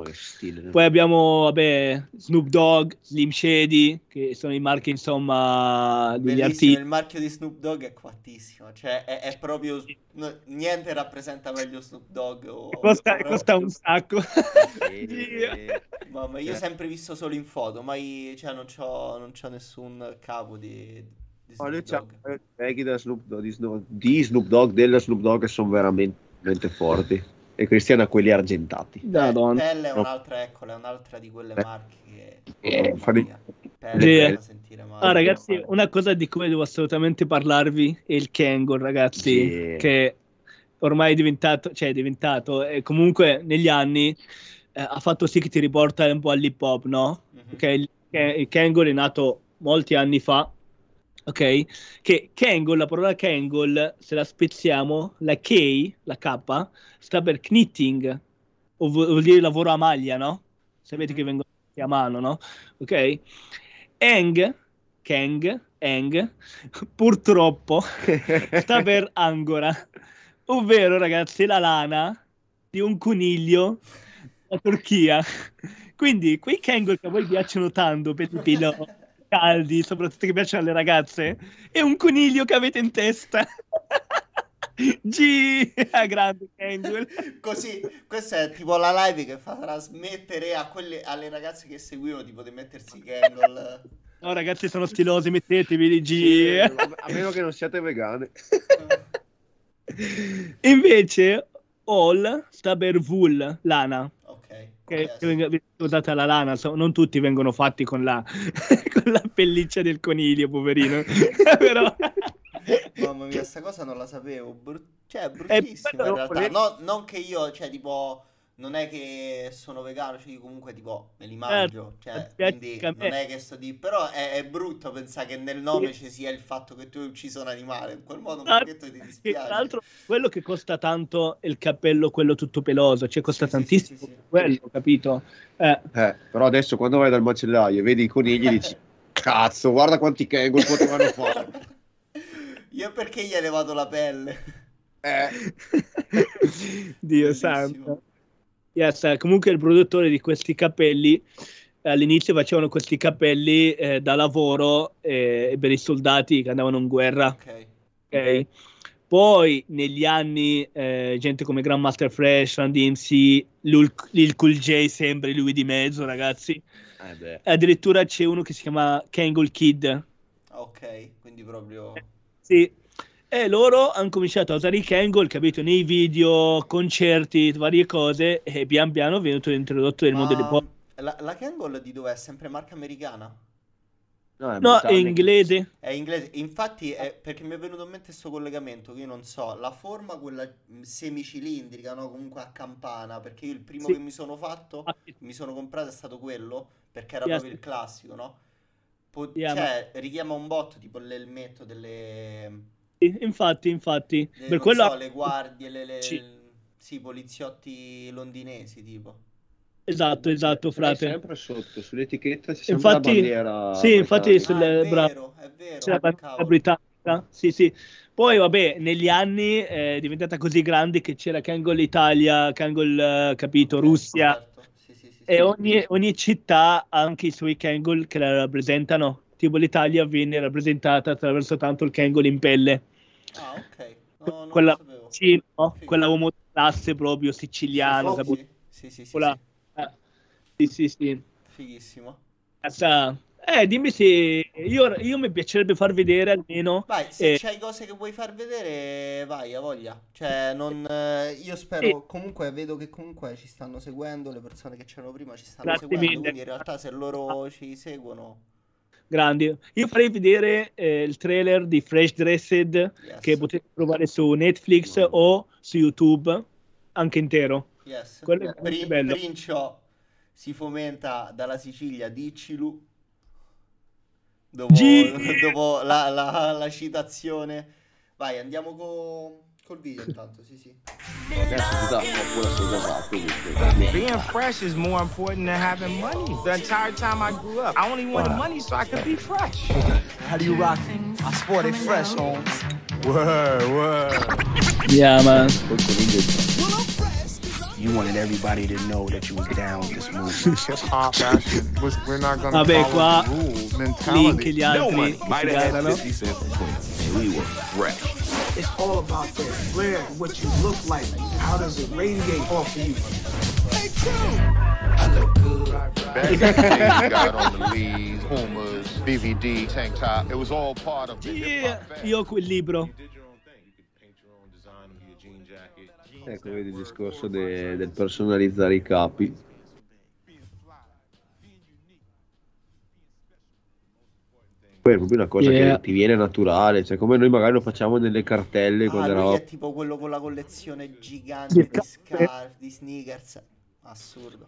Oh, che stile. Poi abbiamo, vabbè, Snoop Dogg, Slim Shady, che sono i marchi, insomma, degli Bellissimo, artisti. il marchio di Snoop Dogg è quattissimo, cioè è, è proprio no, niente rappresenta meglio Snoop Dogg o, Costa, o- costa un sacco. Sì. Dio. Mamma, io ho Eh. sempre visto solo in foto, mai cioè non c'ho, non c'ho nessun capo di, di Ma noi Snoop Dogg. da Snoop Dogg, di, Snoop, di Snoop Dogg, della Snoop Dogg che sono veramente, veramente forti. E Cristiano ha quelli argentati. Madonna. Pelle è un'altra, eccola, è un'altra di quelle Eh. marche che... Eh, mamma fa di- mia, Pelle sentire male. Ah, ragazzi, una cosa di cui devo assolutamente parlarvi è il Kangol, ragazzi, Sì. che ormai è diventato, cioè è diventato, e comunque negli anni eh, ha fatto sì che ti riporta un po' all'hip hop, no? Mhm. Ok, il, il Kangol è nato molti anni fa, ok? Che Kangol, la parola Kangol, se la spezziamo, la K, la K, sta per knitting, vuol dire lavoro a maglia, no? Sapete che vengono fatti a mano, no? Ok? Eng, Kang, Eng, purtroppo sta per angora, ovvero ragazzi la lana di un coniglio la Turchia. Quindi quei Kangol che a voi piacciono tanto pilò caldi, soprattutto che piacciono alle ragazze, è un coniglio che avete in testa. G, grande Kangol. Così, questa è tipo la live che farà smettere a quelle, alle ragazze che seguivano tipo di mettersi i Kangol. No, ragazzi, sono stilosi, mettetevi di Sì, G. a meno che non siate vegane. Invece, all sta per wool, lana. Che, che venga- viene usata la lana, non tutti vengono fatti con la, con la pelliccia del coniglio, poverino. Però, Mamma mia, sta cosa non la sapevo. Bru- cioè, è bruttissima bello, in realtà. No- non che io, cioè, tipo, non è che sono vegano, cioè, io comunque, tipo, me li mangio. Cioè, piace quindi non è che sto di... Però è, è brutto pensare che nel nome ci sia il fatto che tu hai ucciso un animale. In quel modo un Ah, pochetto ti che, dispiace. tra l'altro, quello che costa tanto è il cappello, quello tutto peloso, cioè costa Sì, sì, tantissimo sì, sì, sì. quello, capito? Eh, Eh, però adesso quando vai dal macellaio e vedi i conigli dici cazzo, guarda quanti Kangol potevano fare. Io perché gli hai levato la pelle? Eh, Dio Bellissimo. santo. Yes, eh, comunque il produttore di questi capelli all'inizio facevano questi capelli eh, da lavoro eh, per i soldati che andavano in guerra. Ok. ok? Poi negli anni eh, gente come Grandmaster Fresh, Run DMC, Lil, Cool J sempre lui di mezzo ragazzi. beh. Addirittura c'è uno che si chiama Kangol Kid. Ok, quindi proprio... Sì. E loro hanno cominciato a usare i Kangol, capito, nei video, concerti, varie cose, e pian piano è venuto introdotto nel mondo Ma del pop. la, la Kangol di dov'è? Sempre marca americana? No, è No, è inglese. È inglese, infatti è perché mi è venuto in mente questo collegamento che io non so, la forma quella semicilindrica, no? Comunque a campana, perché io il primo Sì. che mi sono fatto, mi sono comprato è stato quello, perché era Yes. proprio il classico, no? Po- Yeah, cioè, richiama un botto tipo l'elmetto delle, Sì, Infatti, infatti. delle, Per quello... so, le guardie, le, le- Sì. sì, poliziotti londinesi, tipo. Esatto, esatto, È frate. sempre sotto, sull'etichetta c'è sempre Infatti- la bandiera. sì, infatti britannica. sul- Ah, è vero, è vero, C'è la bandiera britannica. Sì, sì. Poi, vabbè, negli anni è diventata così grande che c'era Kangol Italia, Kangol, eh, capito, Ok, Russia. certo. Sì, sì, sì, E sì. ogni, ogni città ha anche i suoi Kangol che la rappresentano. Tipo l'Italia viene rappresentata attraverso tanto il Kangol in pelle. Ah, ok. No, quella, sì, no? Quella uomo classe proprio siciliano. Sì, saputo- sì, sì, sì, sì, quella- sì. eh, sì, sì, sì. Fighissimo. Sa- Eh, dimmi se io, io mi piacerebbe far vedere almeno. Vai, se eh, c'hai cose che vuoi far vedere, vai, a voglia. Cioè, non, eh, io spero, Sì. comunque, vedo che comunque ci stanno seguendo, le persone che c'erano prima ci stanno Grazie seguendo, mille. quindi in realtà se loro ci seguono... grandi. Io farei vedere eh, il trailer di Fresh Dressed Yes. che potete trovare su Netflix o su YouTube, anche intero. Yes. Quello è Pri- molto bello. Princio si fomenta dalla Sicilia, dicilu. Dopo, Gi- dopo la, la- la citazione. Vai, andiamo co- col video intanto, sì sì. Adesso ti dà qualcuno sei casato. quindi- Being fresh is more important than having money. The entire time I grew up, I only wanted money so I could be fresh. How do you rock? I sported fresh, Holmes. Word, word. Yeah, man. Poi You wanted everybody to know that you was down with this movement. hip hop action. Was- We're not gonna Vabbè, follow qua the rules. link Mentality. gli altri che si guardano. cents and we were fresh. It's all about that flair, what you look like. How does it radiate off of you? Back in the day, you got on the Lees, Pumas, BVD, tank top. It was all part of the hip Yeah, hop fad. io ho quel libro. Ecco, vedi il discorso de- del personalizzare i capi. Poi è proprio una cosa Yeah. che ti viene naturale, cioè come noi magari lo facciamo nelle cartelle Ah, quando eravamo... è tipo quello con la collezione gigante Di scarf, di sneakers. Assurdo.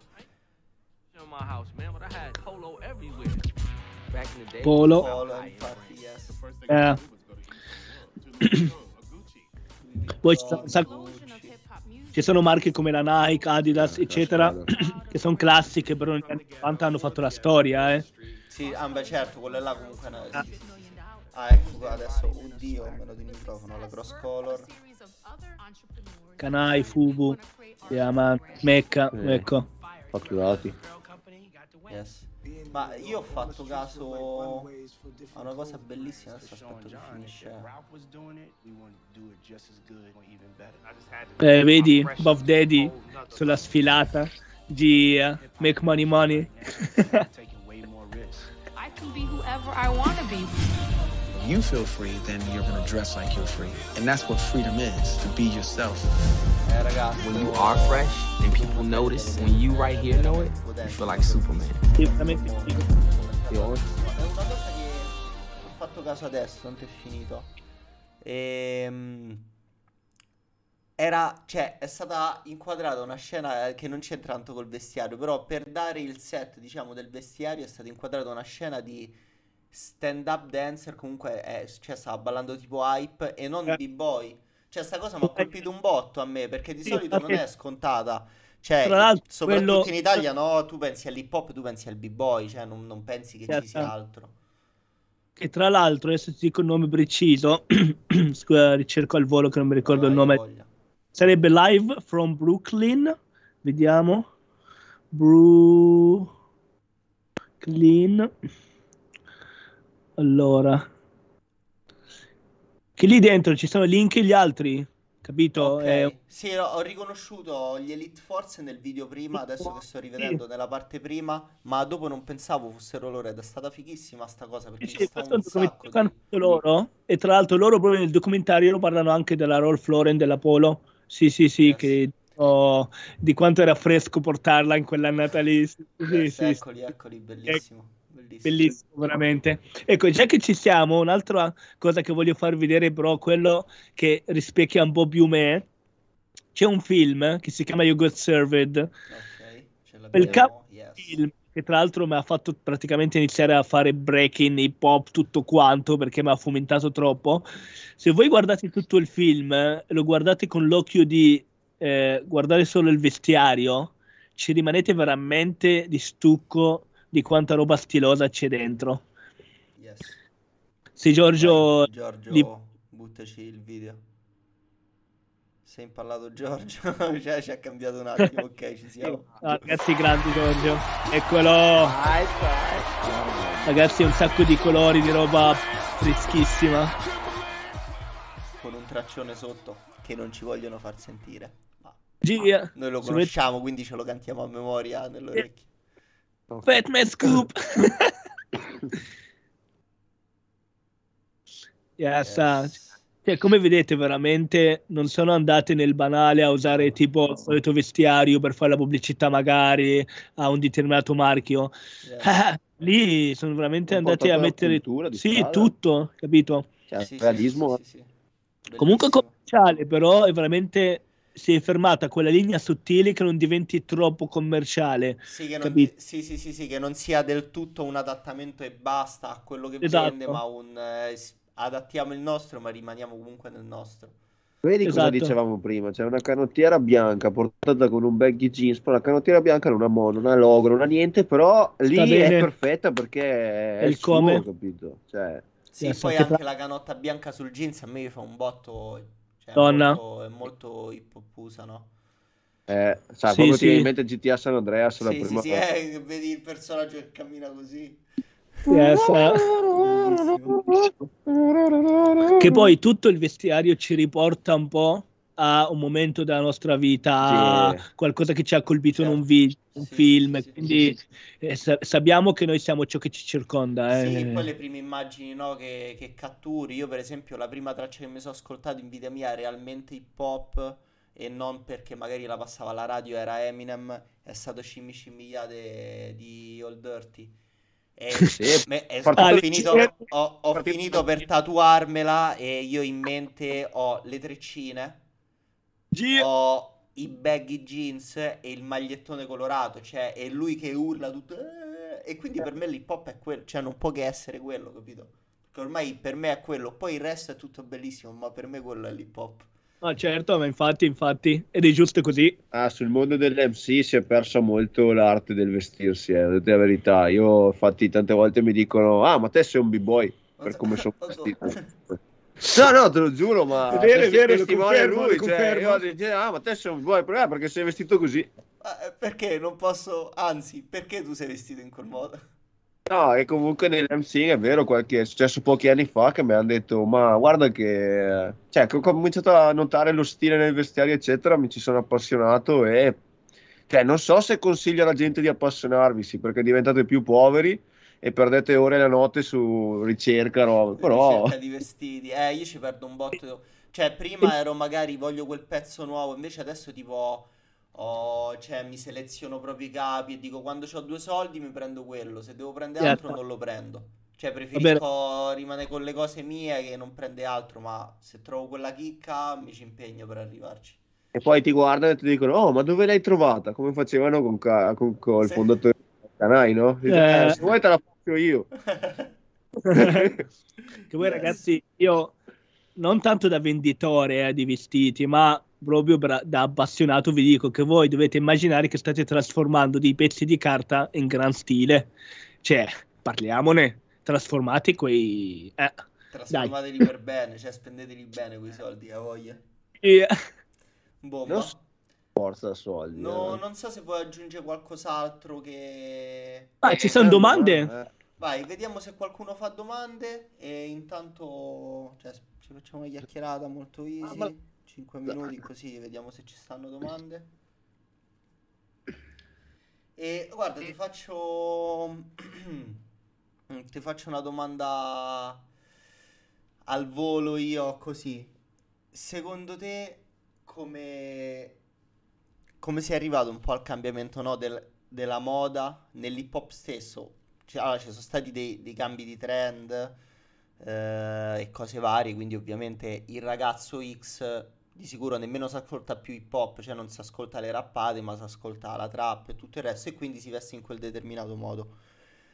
Polo. Polo, infatti, yes. Eh. Poi ci sono, Gucci. ci sono marche come la Nike, Adidas, eccetera, squadra. che sono classiche, però negli anni 90 hanno fatto la storia, eh. Sì, ah, beh, certo, quella là comunque è una... Ah, ecco qua adesso, oddio, me lo di microfono, la cross color. Kanai, Fubu, yeah, man. Mecca, Eh. ecco. fatturati. Yes. Ma io ho fatto caso a una cosa bellissima, adesso aspetto che finisce. Eh, vedi, Buff Daddy sulla sfilata di eh, Make Money Money. I can be whoever I want to be. you feel free, then you're gonna dress like you're free. And that's what freedom is, to be yourself. When you are fresh and people notice, when you right here know it, you feel like Superman. Sì, veramente figo. È una cosa che ho fatto caso adesso, tanto è finito. Ehm, era, cioè, è stata inquadrata una scena eh, che non c'entra tanto col vestiario, però per dare il set, diciamo, del vestiario è stata inquadrata una scena di stand-up dancer, comunque è, cioè, stava ballando tipo hype e non Eh. b-boy. Cioè, sta cosa mi ha colpito un botto a me, perché di Sì, solito non è scontata. Cioè, Tra l'altro, soprattutto quello- in Italia, no, tu pensi all'hip hop, tu pensi al b-boy, cioè non, non pensi che ci Certo. sia altro. Che tra l'altro, adesso ti dico il nome preciso, scusa, ricerco al volo che non mi ricordo il Vai, nome. voglia. Sarebbe Live from Brooklyn. Vediamo. Brooklyn. Allora. Che lì dentro ci sono link e gli altri. Capito? Ok. È- Sì, ho riconosciuto gli Elite Force nel video prima, adesso che sto rivedendo nella parte prima, ma dopo non pensavo fossero loro ed è stata fighissima sta cosa perché Sì, ci sì, sta questo è un di... loro. E tra l'altro loro proprio nel documentario parlano anche della Rolf Lauren della Polo. Sì, sì, sì, Yes. che oh, di quanto era fresco portarla in quell'annata lì. Sì, sì, Yes, sì, eccoli, eccoli, bellissimo, bellissimo. Bellissimo, veramente. Ecco, già che ci siamo, un'altra cosa che voglio far vedere, però, quello che rispecchia un po' più me. C'è un film che si chiama You Got Served. Ok, ce Il l'abbiamo, yes. film che tra l'altro mi ha fatto praticamente iniziare a fare breaking, hip hop, tutto quanto perché mi ha fomentato troppo. Se voi guardate tutto il film, lo guardate con l'occhio di eh, guardare solo il vestiario, ci rimanete veramente di stucco di quanta roba stilosa c'è dentro. Yes. Se Giorgio Vai, Giorgio, li- buttaci il video. Sei impallato Giorgio? cioè, ci ha cambiato un attimo, ok, ci siamo. Ragazzi grandi Giorgio, eccolo. Ragazzi, un sacco di colori, di roba freschissima. Con un traccione sotto che non ci vogliono far sentire. Ma Gia, noi lo conosciamo, quindi ce lo cantiamo a memoria nelle orecchie. Fat Man Scoop. yes, Yes. Cioè, come vedete, veramente non sono andate nel banale a usare tipo il solito vestiario per fare la pubblicità, magari a un determinato marchio. Yes. Ah, lì sono veramente po' andati a mettere sì, strada. tutto, capito? Cioè, Sì, realismo. sì, sì, sì, sì. Comunque commerciale, però è veramente si è fermata quella linea sottile che non diventi troppo commerciale. Sì, che non, capito? sì, sì, sì, sì, che non sia del tutto un adattamento e basta a quello che Esatto. vende, ma un eh, adattiamo il nostro, ma rimaniamo comunque nel nostro. Vedi cosa Esatto. dicevamo prima? C'è una canottiera bianca portata con un baggy jeans, però la canottiera bianca non ha mo, non ha logo, non ha niente, però lì è perfetta perché è il suo, come. capito? Cioè, Sì, Yes, poi anche tra- la canotta bianca sul jeans a me fa un botto, cioè è Donna. molto, è molto hip hopusa, no? eh, sai, Sì, proprio ti sì. viene in mente GTA San Andreas la Sì, sì, prima sì, volta. eh, vedi il personaggio che cammina così. Yes. Che poi tutto il vestiario ci riporta un po' a un momento della nostra vita, Sì. qualcosa che ci ha colpito in un Certo. video, un Sì, film, sì, sì, quindi eh, sa- sappiamo che noi siamo ciò che ci circonda. Sì, eh. poi le prime immagini no, che, che catturi. Io, per esempio, la prima traccia che mi sono ascoltato in vita mia è realmente hip hop e non perché magari la passava alla radio, era Eminem, è stato Scimmi Scimmigliate di Old Dirty. E Sì, me- e- Farti ho, finito, ho- ho finito per tatuarmela e io in mente ho le treccine, Gi- ho i baggy jeans e il magliettone colorato, cioè è lui che urla tutto "Eh", e quindi per me l'hip hop è quello, cioè non può che essere quello, capito? Perché ormai per me è quello, poi il resto è tutto bellissimo, ma per me quello è l'hip hop. No, certo, ma infatti, infatti, ed è giusto così. Ah, sul mondo dell'MC si è persa molto l'arte del vestirsi, eh, dite la verità. Io, infatti, tante volte mi dicono: Ah, ma te sei un b-boy per come sono vestito. No, no, te lo giuro, ma È vero, è vero, lo testimone confermo, lui, lo cioè, io dicevo, ah, ma te sei un b-boy, perché? Perché sei vestito così. Eh, Perché non posso, anzi, perché tu sei vestito in quel modo? No, e comunque nell'MC è vero, qualche, è successo pochi anni fa che mi hanno detto, ma guarda che... Cioè, che ho cominciato a notare lo stile nel vestiario, eccetera, mi ci sono appassionato e... Cioè, non so se consiglio alla gente di appassionarvisi, perché diventate più poveri e perdete ore la notte su ricerca, roba, però... ricerca di vestiti. Eh, io ci perdo un botto. Cioè, prima ero magari voglio quel pezzo nuovo, invece adesso tipo ho- cioè, mi seleziono proprio i capi e dico quando ho due soldi mi prendo quello, se devo prendere altro Certo. non lo prendo. Cioè, preferisco rimanere con le cose mie che non prende altro, ma se trovo quella chicca mi ci impegno per arrivarci. E poi ti guardano e ti dicono, oh, ma dove l'hai trovata? Come facevano con, ca- con- con il Sì. fondatore del Canai, no? Dice, Eh. "Eh, se vuoi te la faccio io. che voi Yes. ragazzi, io non tanto da venditore eh, di vestiti, ma proprio bra- da appassionato vi dico che voi dovete immaginare che state trasformando dei pezzi di carta in gran stile. Cioè, parliamone, trasformate quei... Eh. Trasformateli per bene, cioè spendeteli bene quei soldi, a voglia. E- Bomba. Non so- Forza soldi. No, eh. non so se vuoi aggiungere qualcos'altro che... Ah, ci sono Eh, domande? eh. Vai, vediamo se qualcuno fa domande e intanto cioè, ci facciamo una chiacchierata molto easy, ma- 5 minuti così vediamo se ci stanno domande. E guarda, ti faccio ti faccio una domanda al volo io così. Secondo te come come sei arrivato un po' al cambiamento, no, del- della moda nell'hip hop stesso? Cioè, allora, ci sono stati dei, dei cambi di trend eh, e cose varie, quindi ovviamente il ragazzo X di sicuro nemmeno si ascolta più hip hop, cioè non si ascolta le rappate, ma si ascolta la trap e tutto il resto e quindi si veste in quel determinato modo.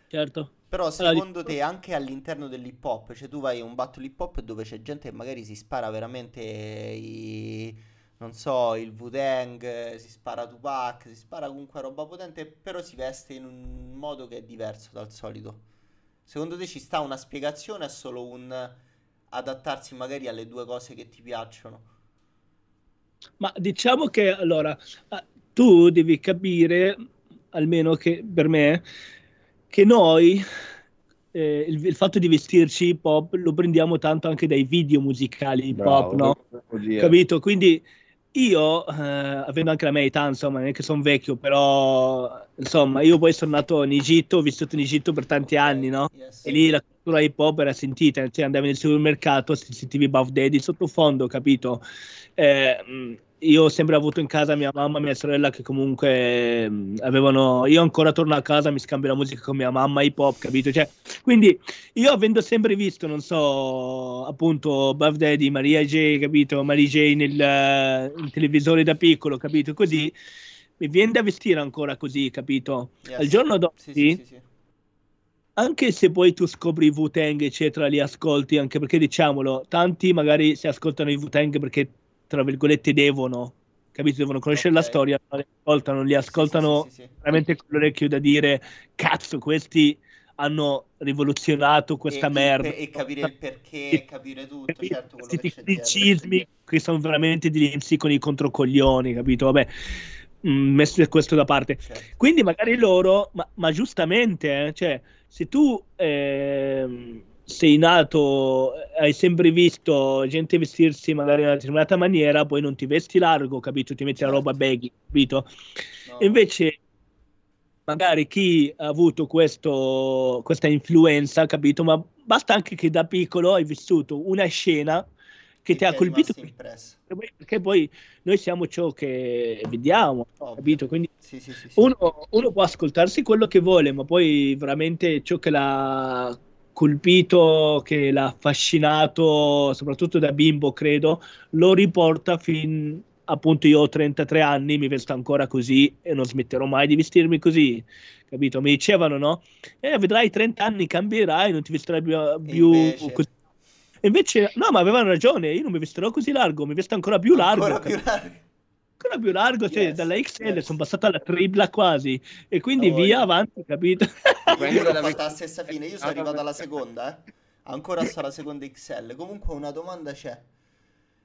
certo. Però Allora, secondo di- te anche all'interno dell'hip hop, cioè tu vai a un battle hip hop dove c'è gente che magari si spara veramente i, non so, il Wu-Tang, si spara Tupac, si spara comunque roba potente, però si veste in un modo che è diverso dal solito. Secondo te ci sta una spiegazione o è solo un adattarsi magari alle due cose che ti piacciono? Ma diciamo che allora tu devi capire, almeno che per me, che noi eh, il, il fatto di vestirci hip hop lo prendiamo tanto anche dai video musicali hip hop, no? Capito? Quindi io, eh, avendo anche la mia età, insomma, non è che sono vecchio, però insomma, io poi sono nato in Egitto, ho vissuto in Egitto per tanti anni, no? yes. E lì la cultura hip hop era sentita, cioè andavi nel supermercato, sentivi Buff Daddy sottofondo, capito? Eh, mh, io ho sempre avuto in casa mia mamma e mia sorella che comunque mh, avevano io ancora torno a casa mi scambio la musica con mia mamma hip hop capito cioè, quindi io avendo sempre visto non so appunto Buff Daddy Maria J capito Mary J nel, eh, nel televisore da piccolo capito così mi viene da vestire ancora così capito Yes. al giorno d'oggi Sì, sì, sì, sì. anche se poi tu scopri i Wu-Tang, eccetera, li ascolti, anche perché diciamolo, tanti magari si ascoltano i Wu-Tang perché, tra virgolette, devono, capito? Devono conoscere la Ok. storia, non li ascoltano, li ascoltano Sì, sì, sì, veramente con l'orecchio da dire, cazzo, questi hanno rivoluzionato questa E- e- merda. E, capire il perché, capire tutto, certo, quello Questi che c'è dietro. tecnicismi che sono veramente degli insiconi controcoglioni, capito? Vabbè, mm, messo questo da parte. Certo. Quindi magari loro, ma, ma giustamente, eh, cioè, se tu ehm, sei nato, hai sempre visto gente vestirsi magari in una determinata maniera, poi non ti vesti largo, capito? Ti metti la roba Certo. baggy, capito? No, invece magari chi ha avuto questo, questa influenza, capito? Ma basta anche che da piccolo hai vissuto una scena che ti ha colpito perché poi noi siamo ciò che vediamo, Ovvio. capito? Quindi Sì, sì, sì, uno, uno può ascoltarsi quello che vuole, ma poi veramente ciò che l'ha colpito, che l'ha affascinato, soprattutto da bimbo, credo, lo riporta fin appunto io ho 33 anni, mi vesto ancora così e non smetterò mai di vestirmi così, capito? Mi dicevano, no? Eh, vedrai 30 anni, cambierai, non ti vestirai più, più invece? così. E invece, no, ma avevano ragione, io non mi vesterò così largo, mi vesto ancora più largo. Ancora più largo. Ancora più largo, cioè Yes, dalla XL yes. sono passato alla tripla quasi e quindi Oh, via yeah. avanti, capito? Io Prendi pure ho la stessa fine, io sono Ah, arrivato vabbè. alla seconda, eh. Ancora sto alla seconda XL. Comunque una domanda c'è.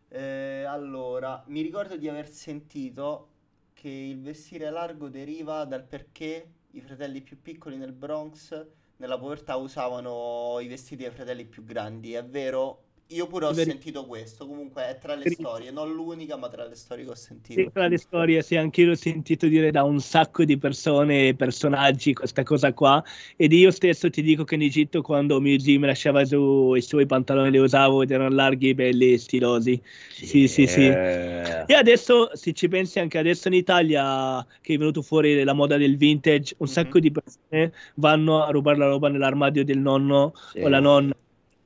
Eh, allora, mi ricordo di aver sentito che il vestire largo deriva dal perché i fratelli più piccoli nel Bronx, nella povertà, usavano i vestiti dei fratelli più grandi. È vero? Io pure ho Veri- sentito questo. Comunque è tra le Veri- storie, non l'unica, ma tra le storie che ho sentito. Sì, tra le storie, sì, anch'io l'ho sentito dire da un sacco di persone e personaggi questa cosa qua. Ed io stesso ti dico che in Egitto, quando mio zio mi lasciava su i suoi pantaloni, li usavo ed erano larghi, belli e stilosi. Sì, sì, sì. Eh, E adesso, se ci pensi anche adesso in Italia, che è venuto fuori la moda del vintage, un Mhm. sacco di persone vanno a rubare la roba nell'armadio del nonno sì. o la nonna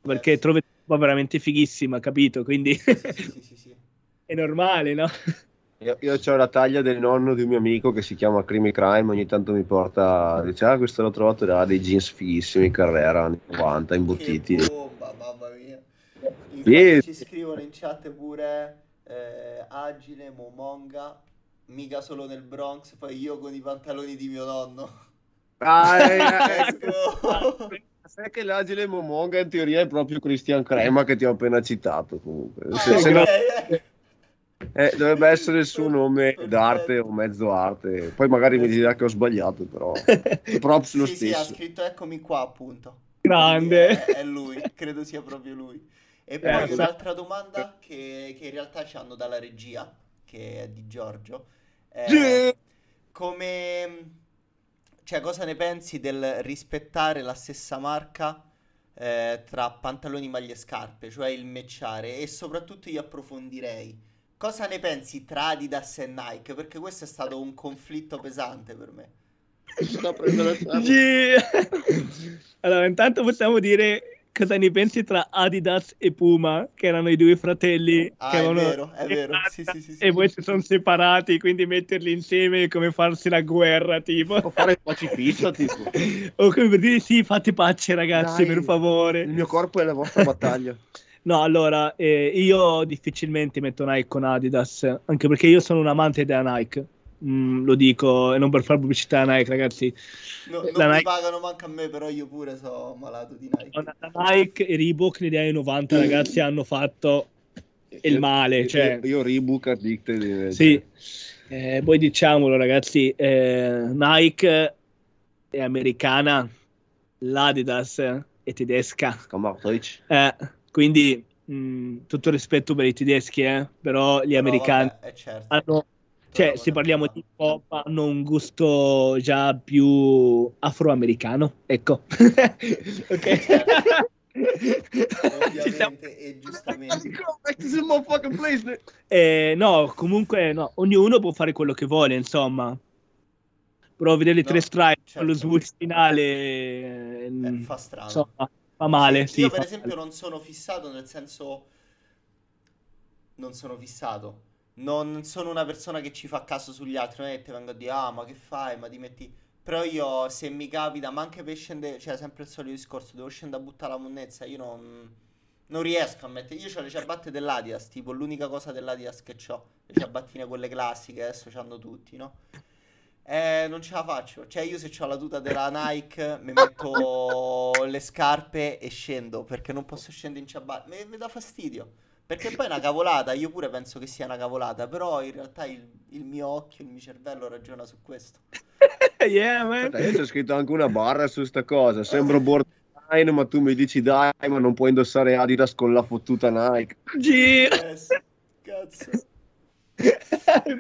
perché Yes. Roba veramente fighissima, capito? Quindi Sì, sì, sì, sì, sì. è normale, no? Io, io ho la taglia del nonno di un mio amico che si chiama Crime Crime, ogni tanto mi porta, dice ah questo l'ho trovato da dei jeans fighissimi, Carrera, anni 90, imbottiti. Che bomba, mamma mia. Sì. ci scrivono in chat pure eh, Agile, Momonga, mica solo nel Bronx, poi io con i pantaloni di mio nonno. Ah, eh, Let's eh. Sai che l'agile Momonga in teoria è proprio Christian Crema che ti ho appena citato comunque. Se- Ah, se ok, no- eh. eh, dovrebbe essere il suo nome d'arte o mezzo arte. Poi magari mi dirà che ho sbagliato, però props lo Sì, sì, ha stesso. scritto eccomi qua appunto. Grande. È, è lui, credo sia proprio lui. E poi Eh, un'altra domanda che, che in realtà ci hanno dalla regia, che è di Giorgio. è come... Cioè, cosa ne pensi del rispettare la stessa marca eh, tra pantaloni, maglie e scarpe, cioè il matchare? E soprattutto io approfondirei. Cosa ne pensi tra Adidas e Nike? Perché questo è stato un conflitto pesante per me. Sto prendendo ferro. Sì. Allora, intanto possiamo dire cosa ne pensi tra Adidas e Puma, che erano i due fratelli Ah, che è vero, è vero. Sì, sì, sì, sì. e poi si sono separati, quindi metterli insieme è come farsi la guerra, tipo. Può fare il pacifista, tipo. O come per dire sì, fate pace ragazzi, Dai. per favore. Il mio corpo è la vostra battaglia. No, allora, eh, io difficilmente metto Nike con Adidas, anche perché io sono un amante della Nike. Mm, lo dico, e non per fare pubblicità a Nike, ragazzi. No, La non mi Nike- pagano manco a me, però io pure sono malato di Nike. La Nike e Reebok negli anni 90, ragazzi, hanno fatto il male. Cioè, Io, io Reebok Addicted. invece. sì. Eh, poi diciamolo, ragazzi, eh, Nike è americana, l'Adidas è tedesca. Eh, quindi mh, tutto rispetto per i tedeschi, eh, però gli Però americani vabbè, certo. hanno, cioè, se parliamo di pop, hanno un gusto già più afroamericano, ecco. ok. Ovviamente e giustamente. Motherfucking place. Eh, no, comunque no, ognuno può fare quello che vuole, insomma. Però vedere le No, tre strike certo. lo switch finale eh, Eh, fa strano. insomma, fa male. Sì, sì, io fa per esempio male. non sono fissato nel senso non sono fissato. Non sono una persona che ci fa caso sugli altri, non è che ti vengo a dire "Ah, ma che fai? Ma ti metti però io se mi capita, ma anche per scendere, cioè sempre il solito discorso, devo scendere a buttare la monnezza, io non non riesco a mettere. Io ho le ciabatte dell'Adidas, tipo l'unica cosa dell'Adidas che ho, le ciabattine quelle classiche, adesso c'hanno tutti, no? Eh, non ce la faccio. Cioè, io se ho la tuta della Nike, mi metto le scarpe e scendo perché non posso scendere in ciabatte. Mi, mi dà fastidio. Perché poi è una cavolata. Io pure penso che sia una cavolata. Però in realtà il, il mio occhio, il mio cervello ragiona su questo. yeah, man. Aspetta, io c'ho scritto anche una barra su sta cosa. Sembro borderline, ma tu mi dici dai, ma non puoi indossare Adidas con la fottuta Nike. Yes. Cazzo.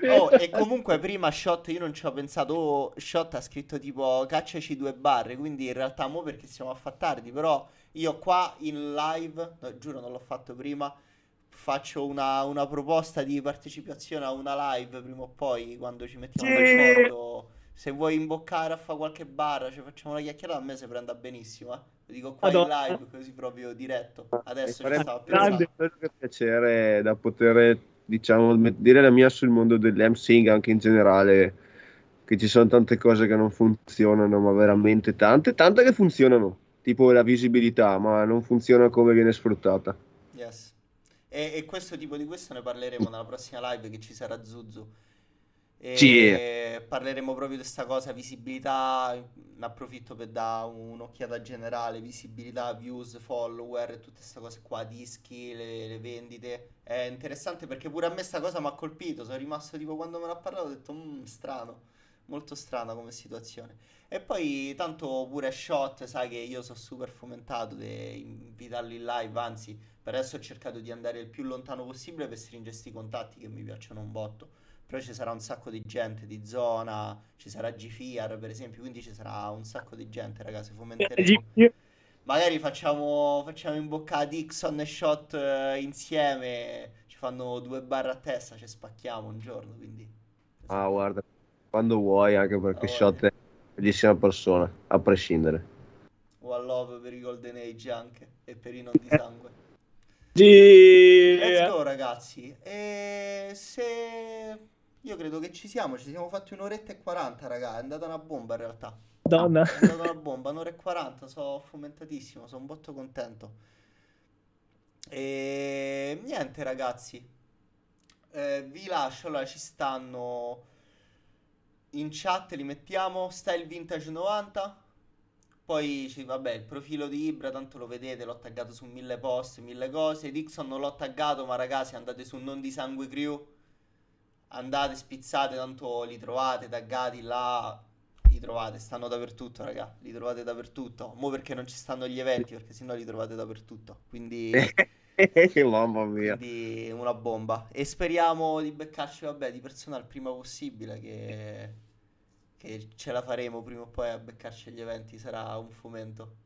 Oh, e comunque prima Shot io non ci ho pensato. Oh, Shot ha scritto tipo cacciaci due barre. Quindi in realtà mo perché siamo a fa tardi. Però io qua in live, no, giuro non l'ho fatto prima. Faccio una, una proposta di partecipazione a una live prima o poi quando ci mettiamo Sì. d'accordo. Se vuoi imboccare a fare qualche barra, ci facciamo una chiacchierata. A me si prenda benissimo. Eh. Lo dico qua Madonna. in live, così proprio diretto. Adesso ci Farebbe stavo grande. piacere da poter, diciamo, dire la mia sul mondo dell'MCing anche in generale, che ci sono tante cose che non funzionano, ma veramente tante, tante che funzionano, tipo la visibilità, ma non funziona come viene sfruttata. E, e questo tipo di questo ne parleremo nella prossima live che ci sarà Zuzu. E Sì. parleremo proprio di questa cosa, visibilità, ne approfitto per dare un'occhiata generale, visibilità, views, follower, e tutte queste cose qua, dischi, le, le vendite. È interessante perché pure a me sta cosa mi ha colpito, sono rimasto tipo quando me l'ha parlato ho detto, "Mm, strano, molto strana come situazione. E poi tanto pure shot, sai che io sono super fomentato di invitarli in live, anzi per adesso ho cercato di andare il più lontano possibile per stringere questi contatti che mi piacciono un botto. Però ci sarà un sacco di gente di zona, ci sarà GFIAR per esempio, quindi ci sarà un sacco di gente ragazzi, fomenteremo. Magari facciamo, facciamo imboccare Dixon e Shot eh, insieme, ci fanno due barre a testa, ci spacchiamo un giorno, quindi... Ah, guarda, quando vuoi, anche perché Ah, Shot è bellissima persona, a prescindere. One love per i Golden Age anche, e per i non di sangue. G- Let's go ragazzi. E se io credo che ci siamo, ci siamo fatti un'oretta e 40, raga. È andata una bomba in realtà. Madonna. È andata una bomba, un'ora e 40, sono fomentatissimo, sono un botto contento. E niente ragazzi. Eh, vi lascio, allora ci stanno in chat, li mettiamo Style Vintage 90. Poi vabbè, il profilo di Ibra, tanto lo vedete, l'ho taggato su mille post, mille cose. Dixon non l'ho taggato, ma ragazzi, andate su Non di Sangue Crew. Andate, spizzate, tanto li trovate taggati là. Li trovate, stanno dappertutto, raga. Li trovate dappertutto. Mo' perché non ci stanno gli eventi, perché sennò li trovate dappertutto. Quindi, Mamma mia. quindi una bomba. E speriamo di beccarci, vabbè, di persona il prima possibile. Che, che ce la faremo prima o poi a beccarci agli eventi. Sarà un fomento.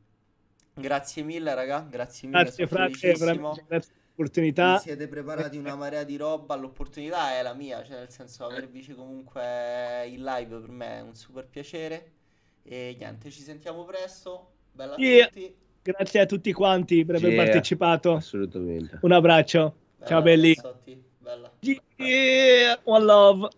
Grazie mille, raga. Grazie mille. Grazie, sono frate, felicissimo. veramente grazie per l'opportunità. Vi siete preparati una marea di roba, l'opportunità è la mia, cioè nel senso avervici comunque in live per me è un super piacere. E niente, ci sentiamo presto. Bella a Yeah. tutti. Grazie a tutti quanti per aver Yeah. partecipato. Assolutamente. Un abbraccio. Bella, Ciao belli. ragazzotti, Bella. Yeah, one love.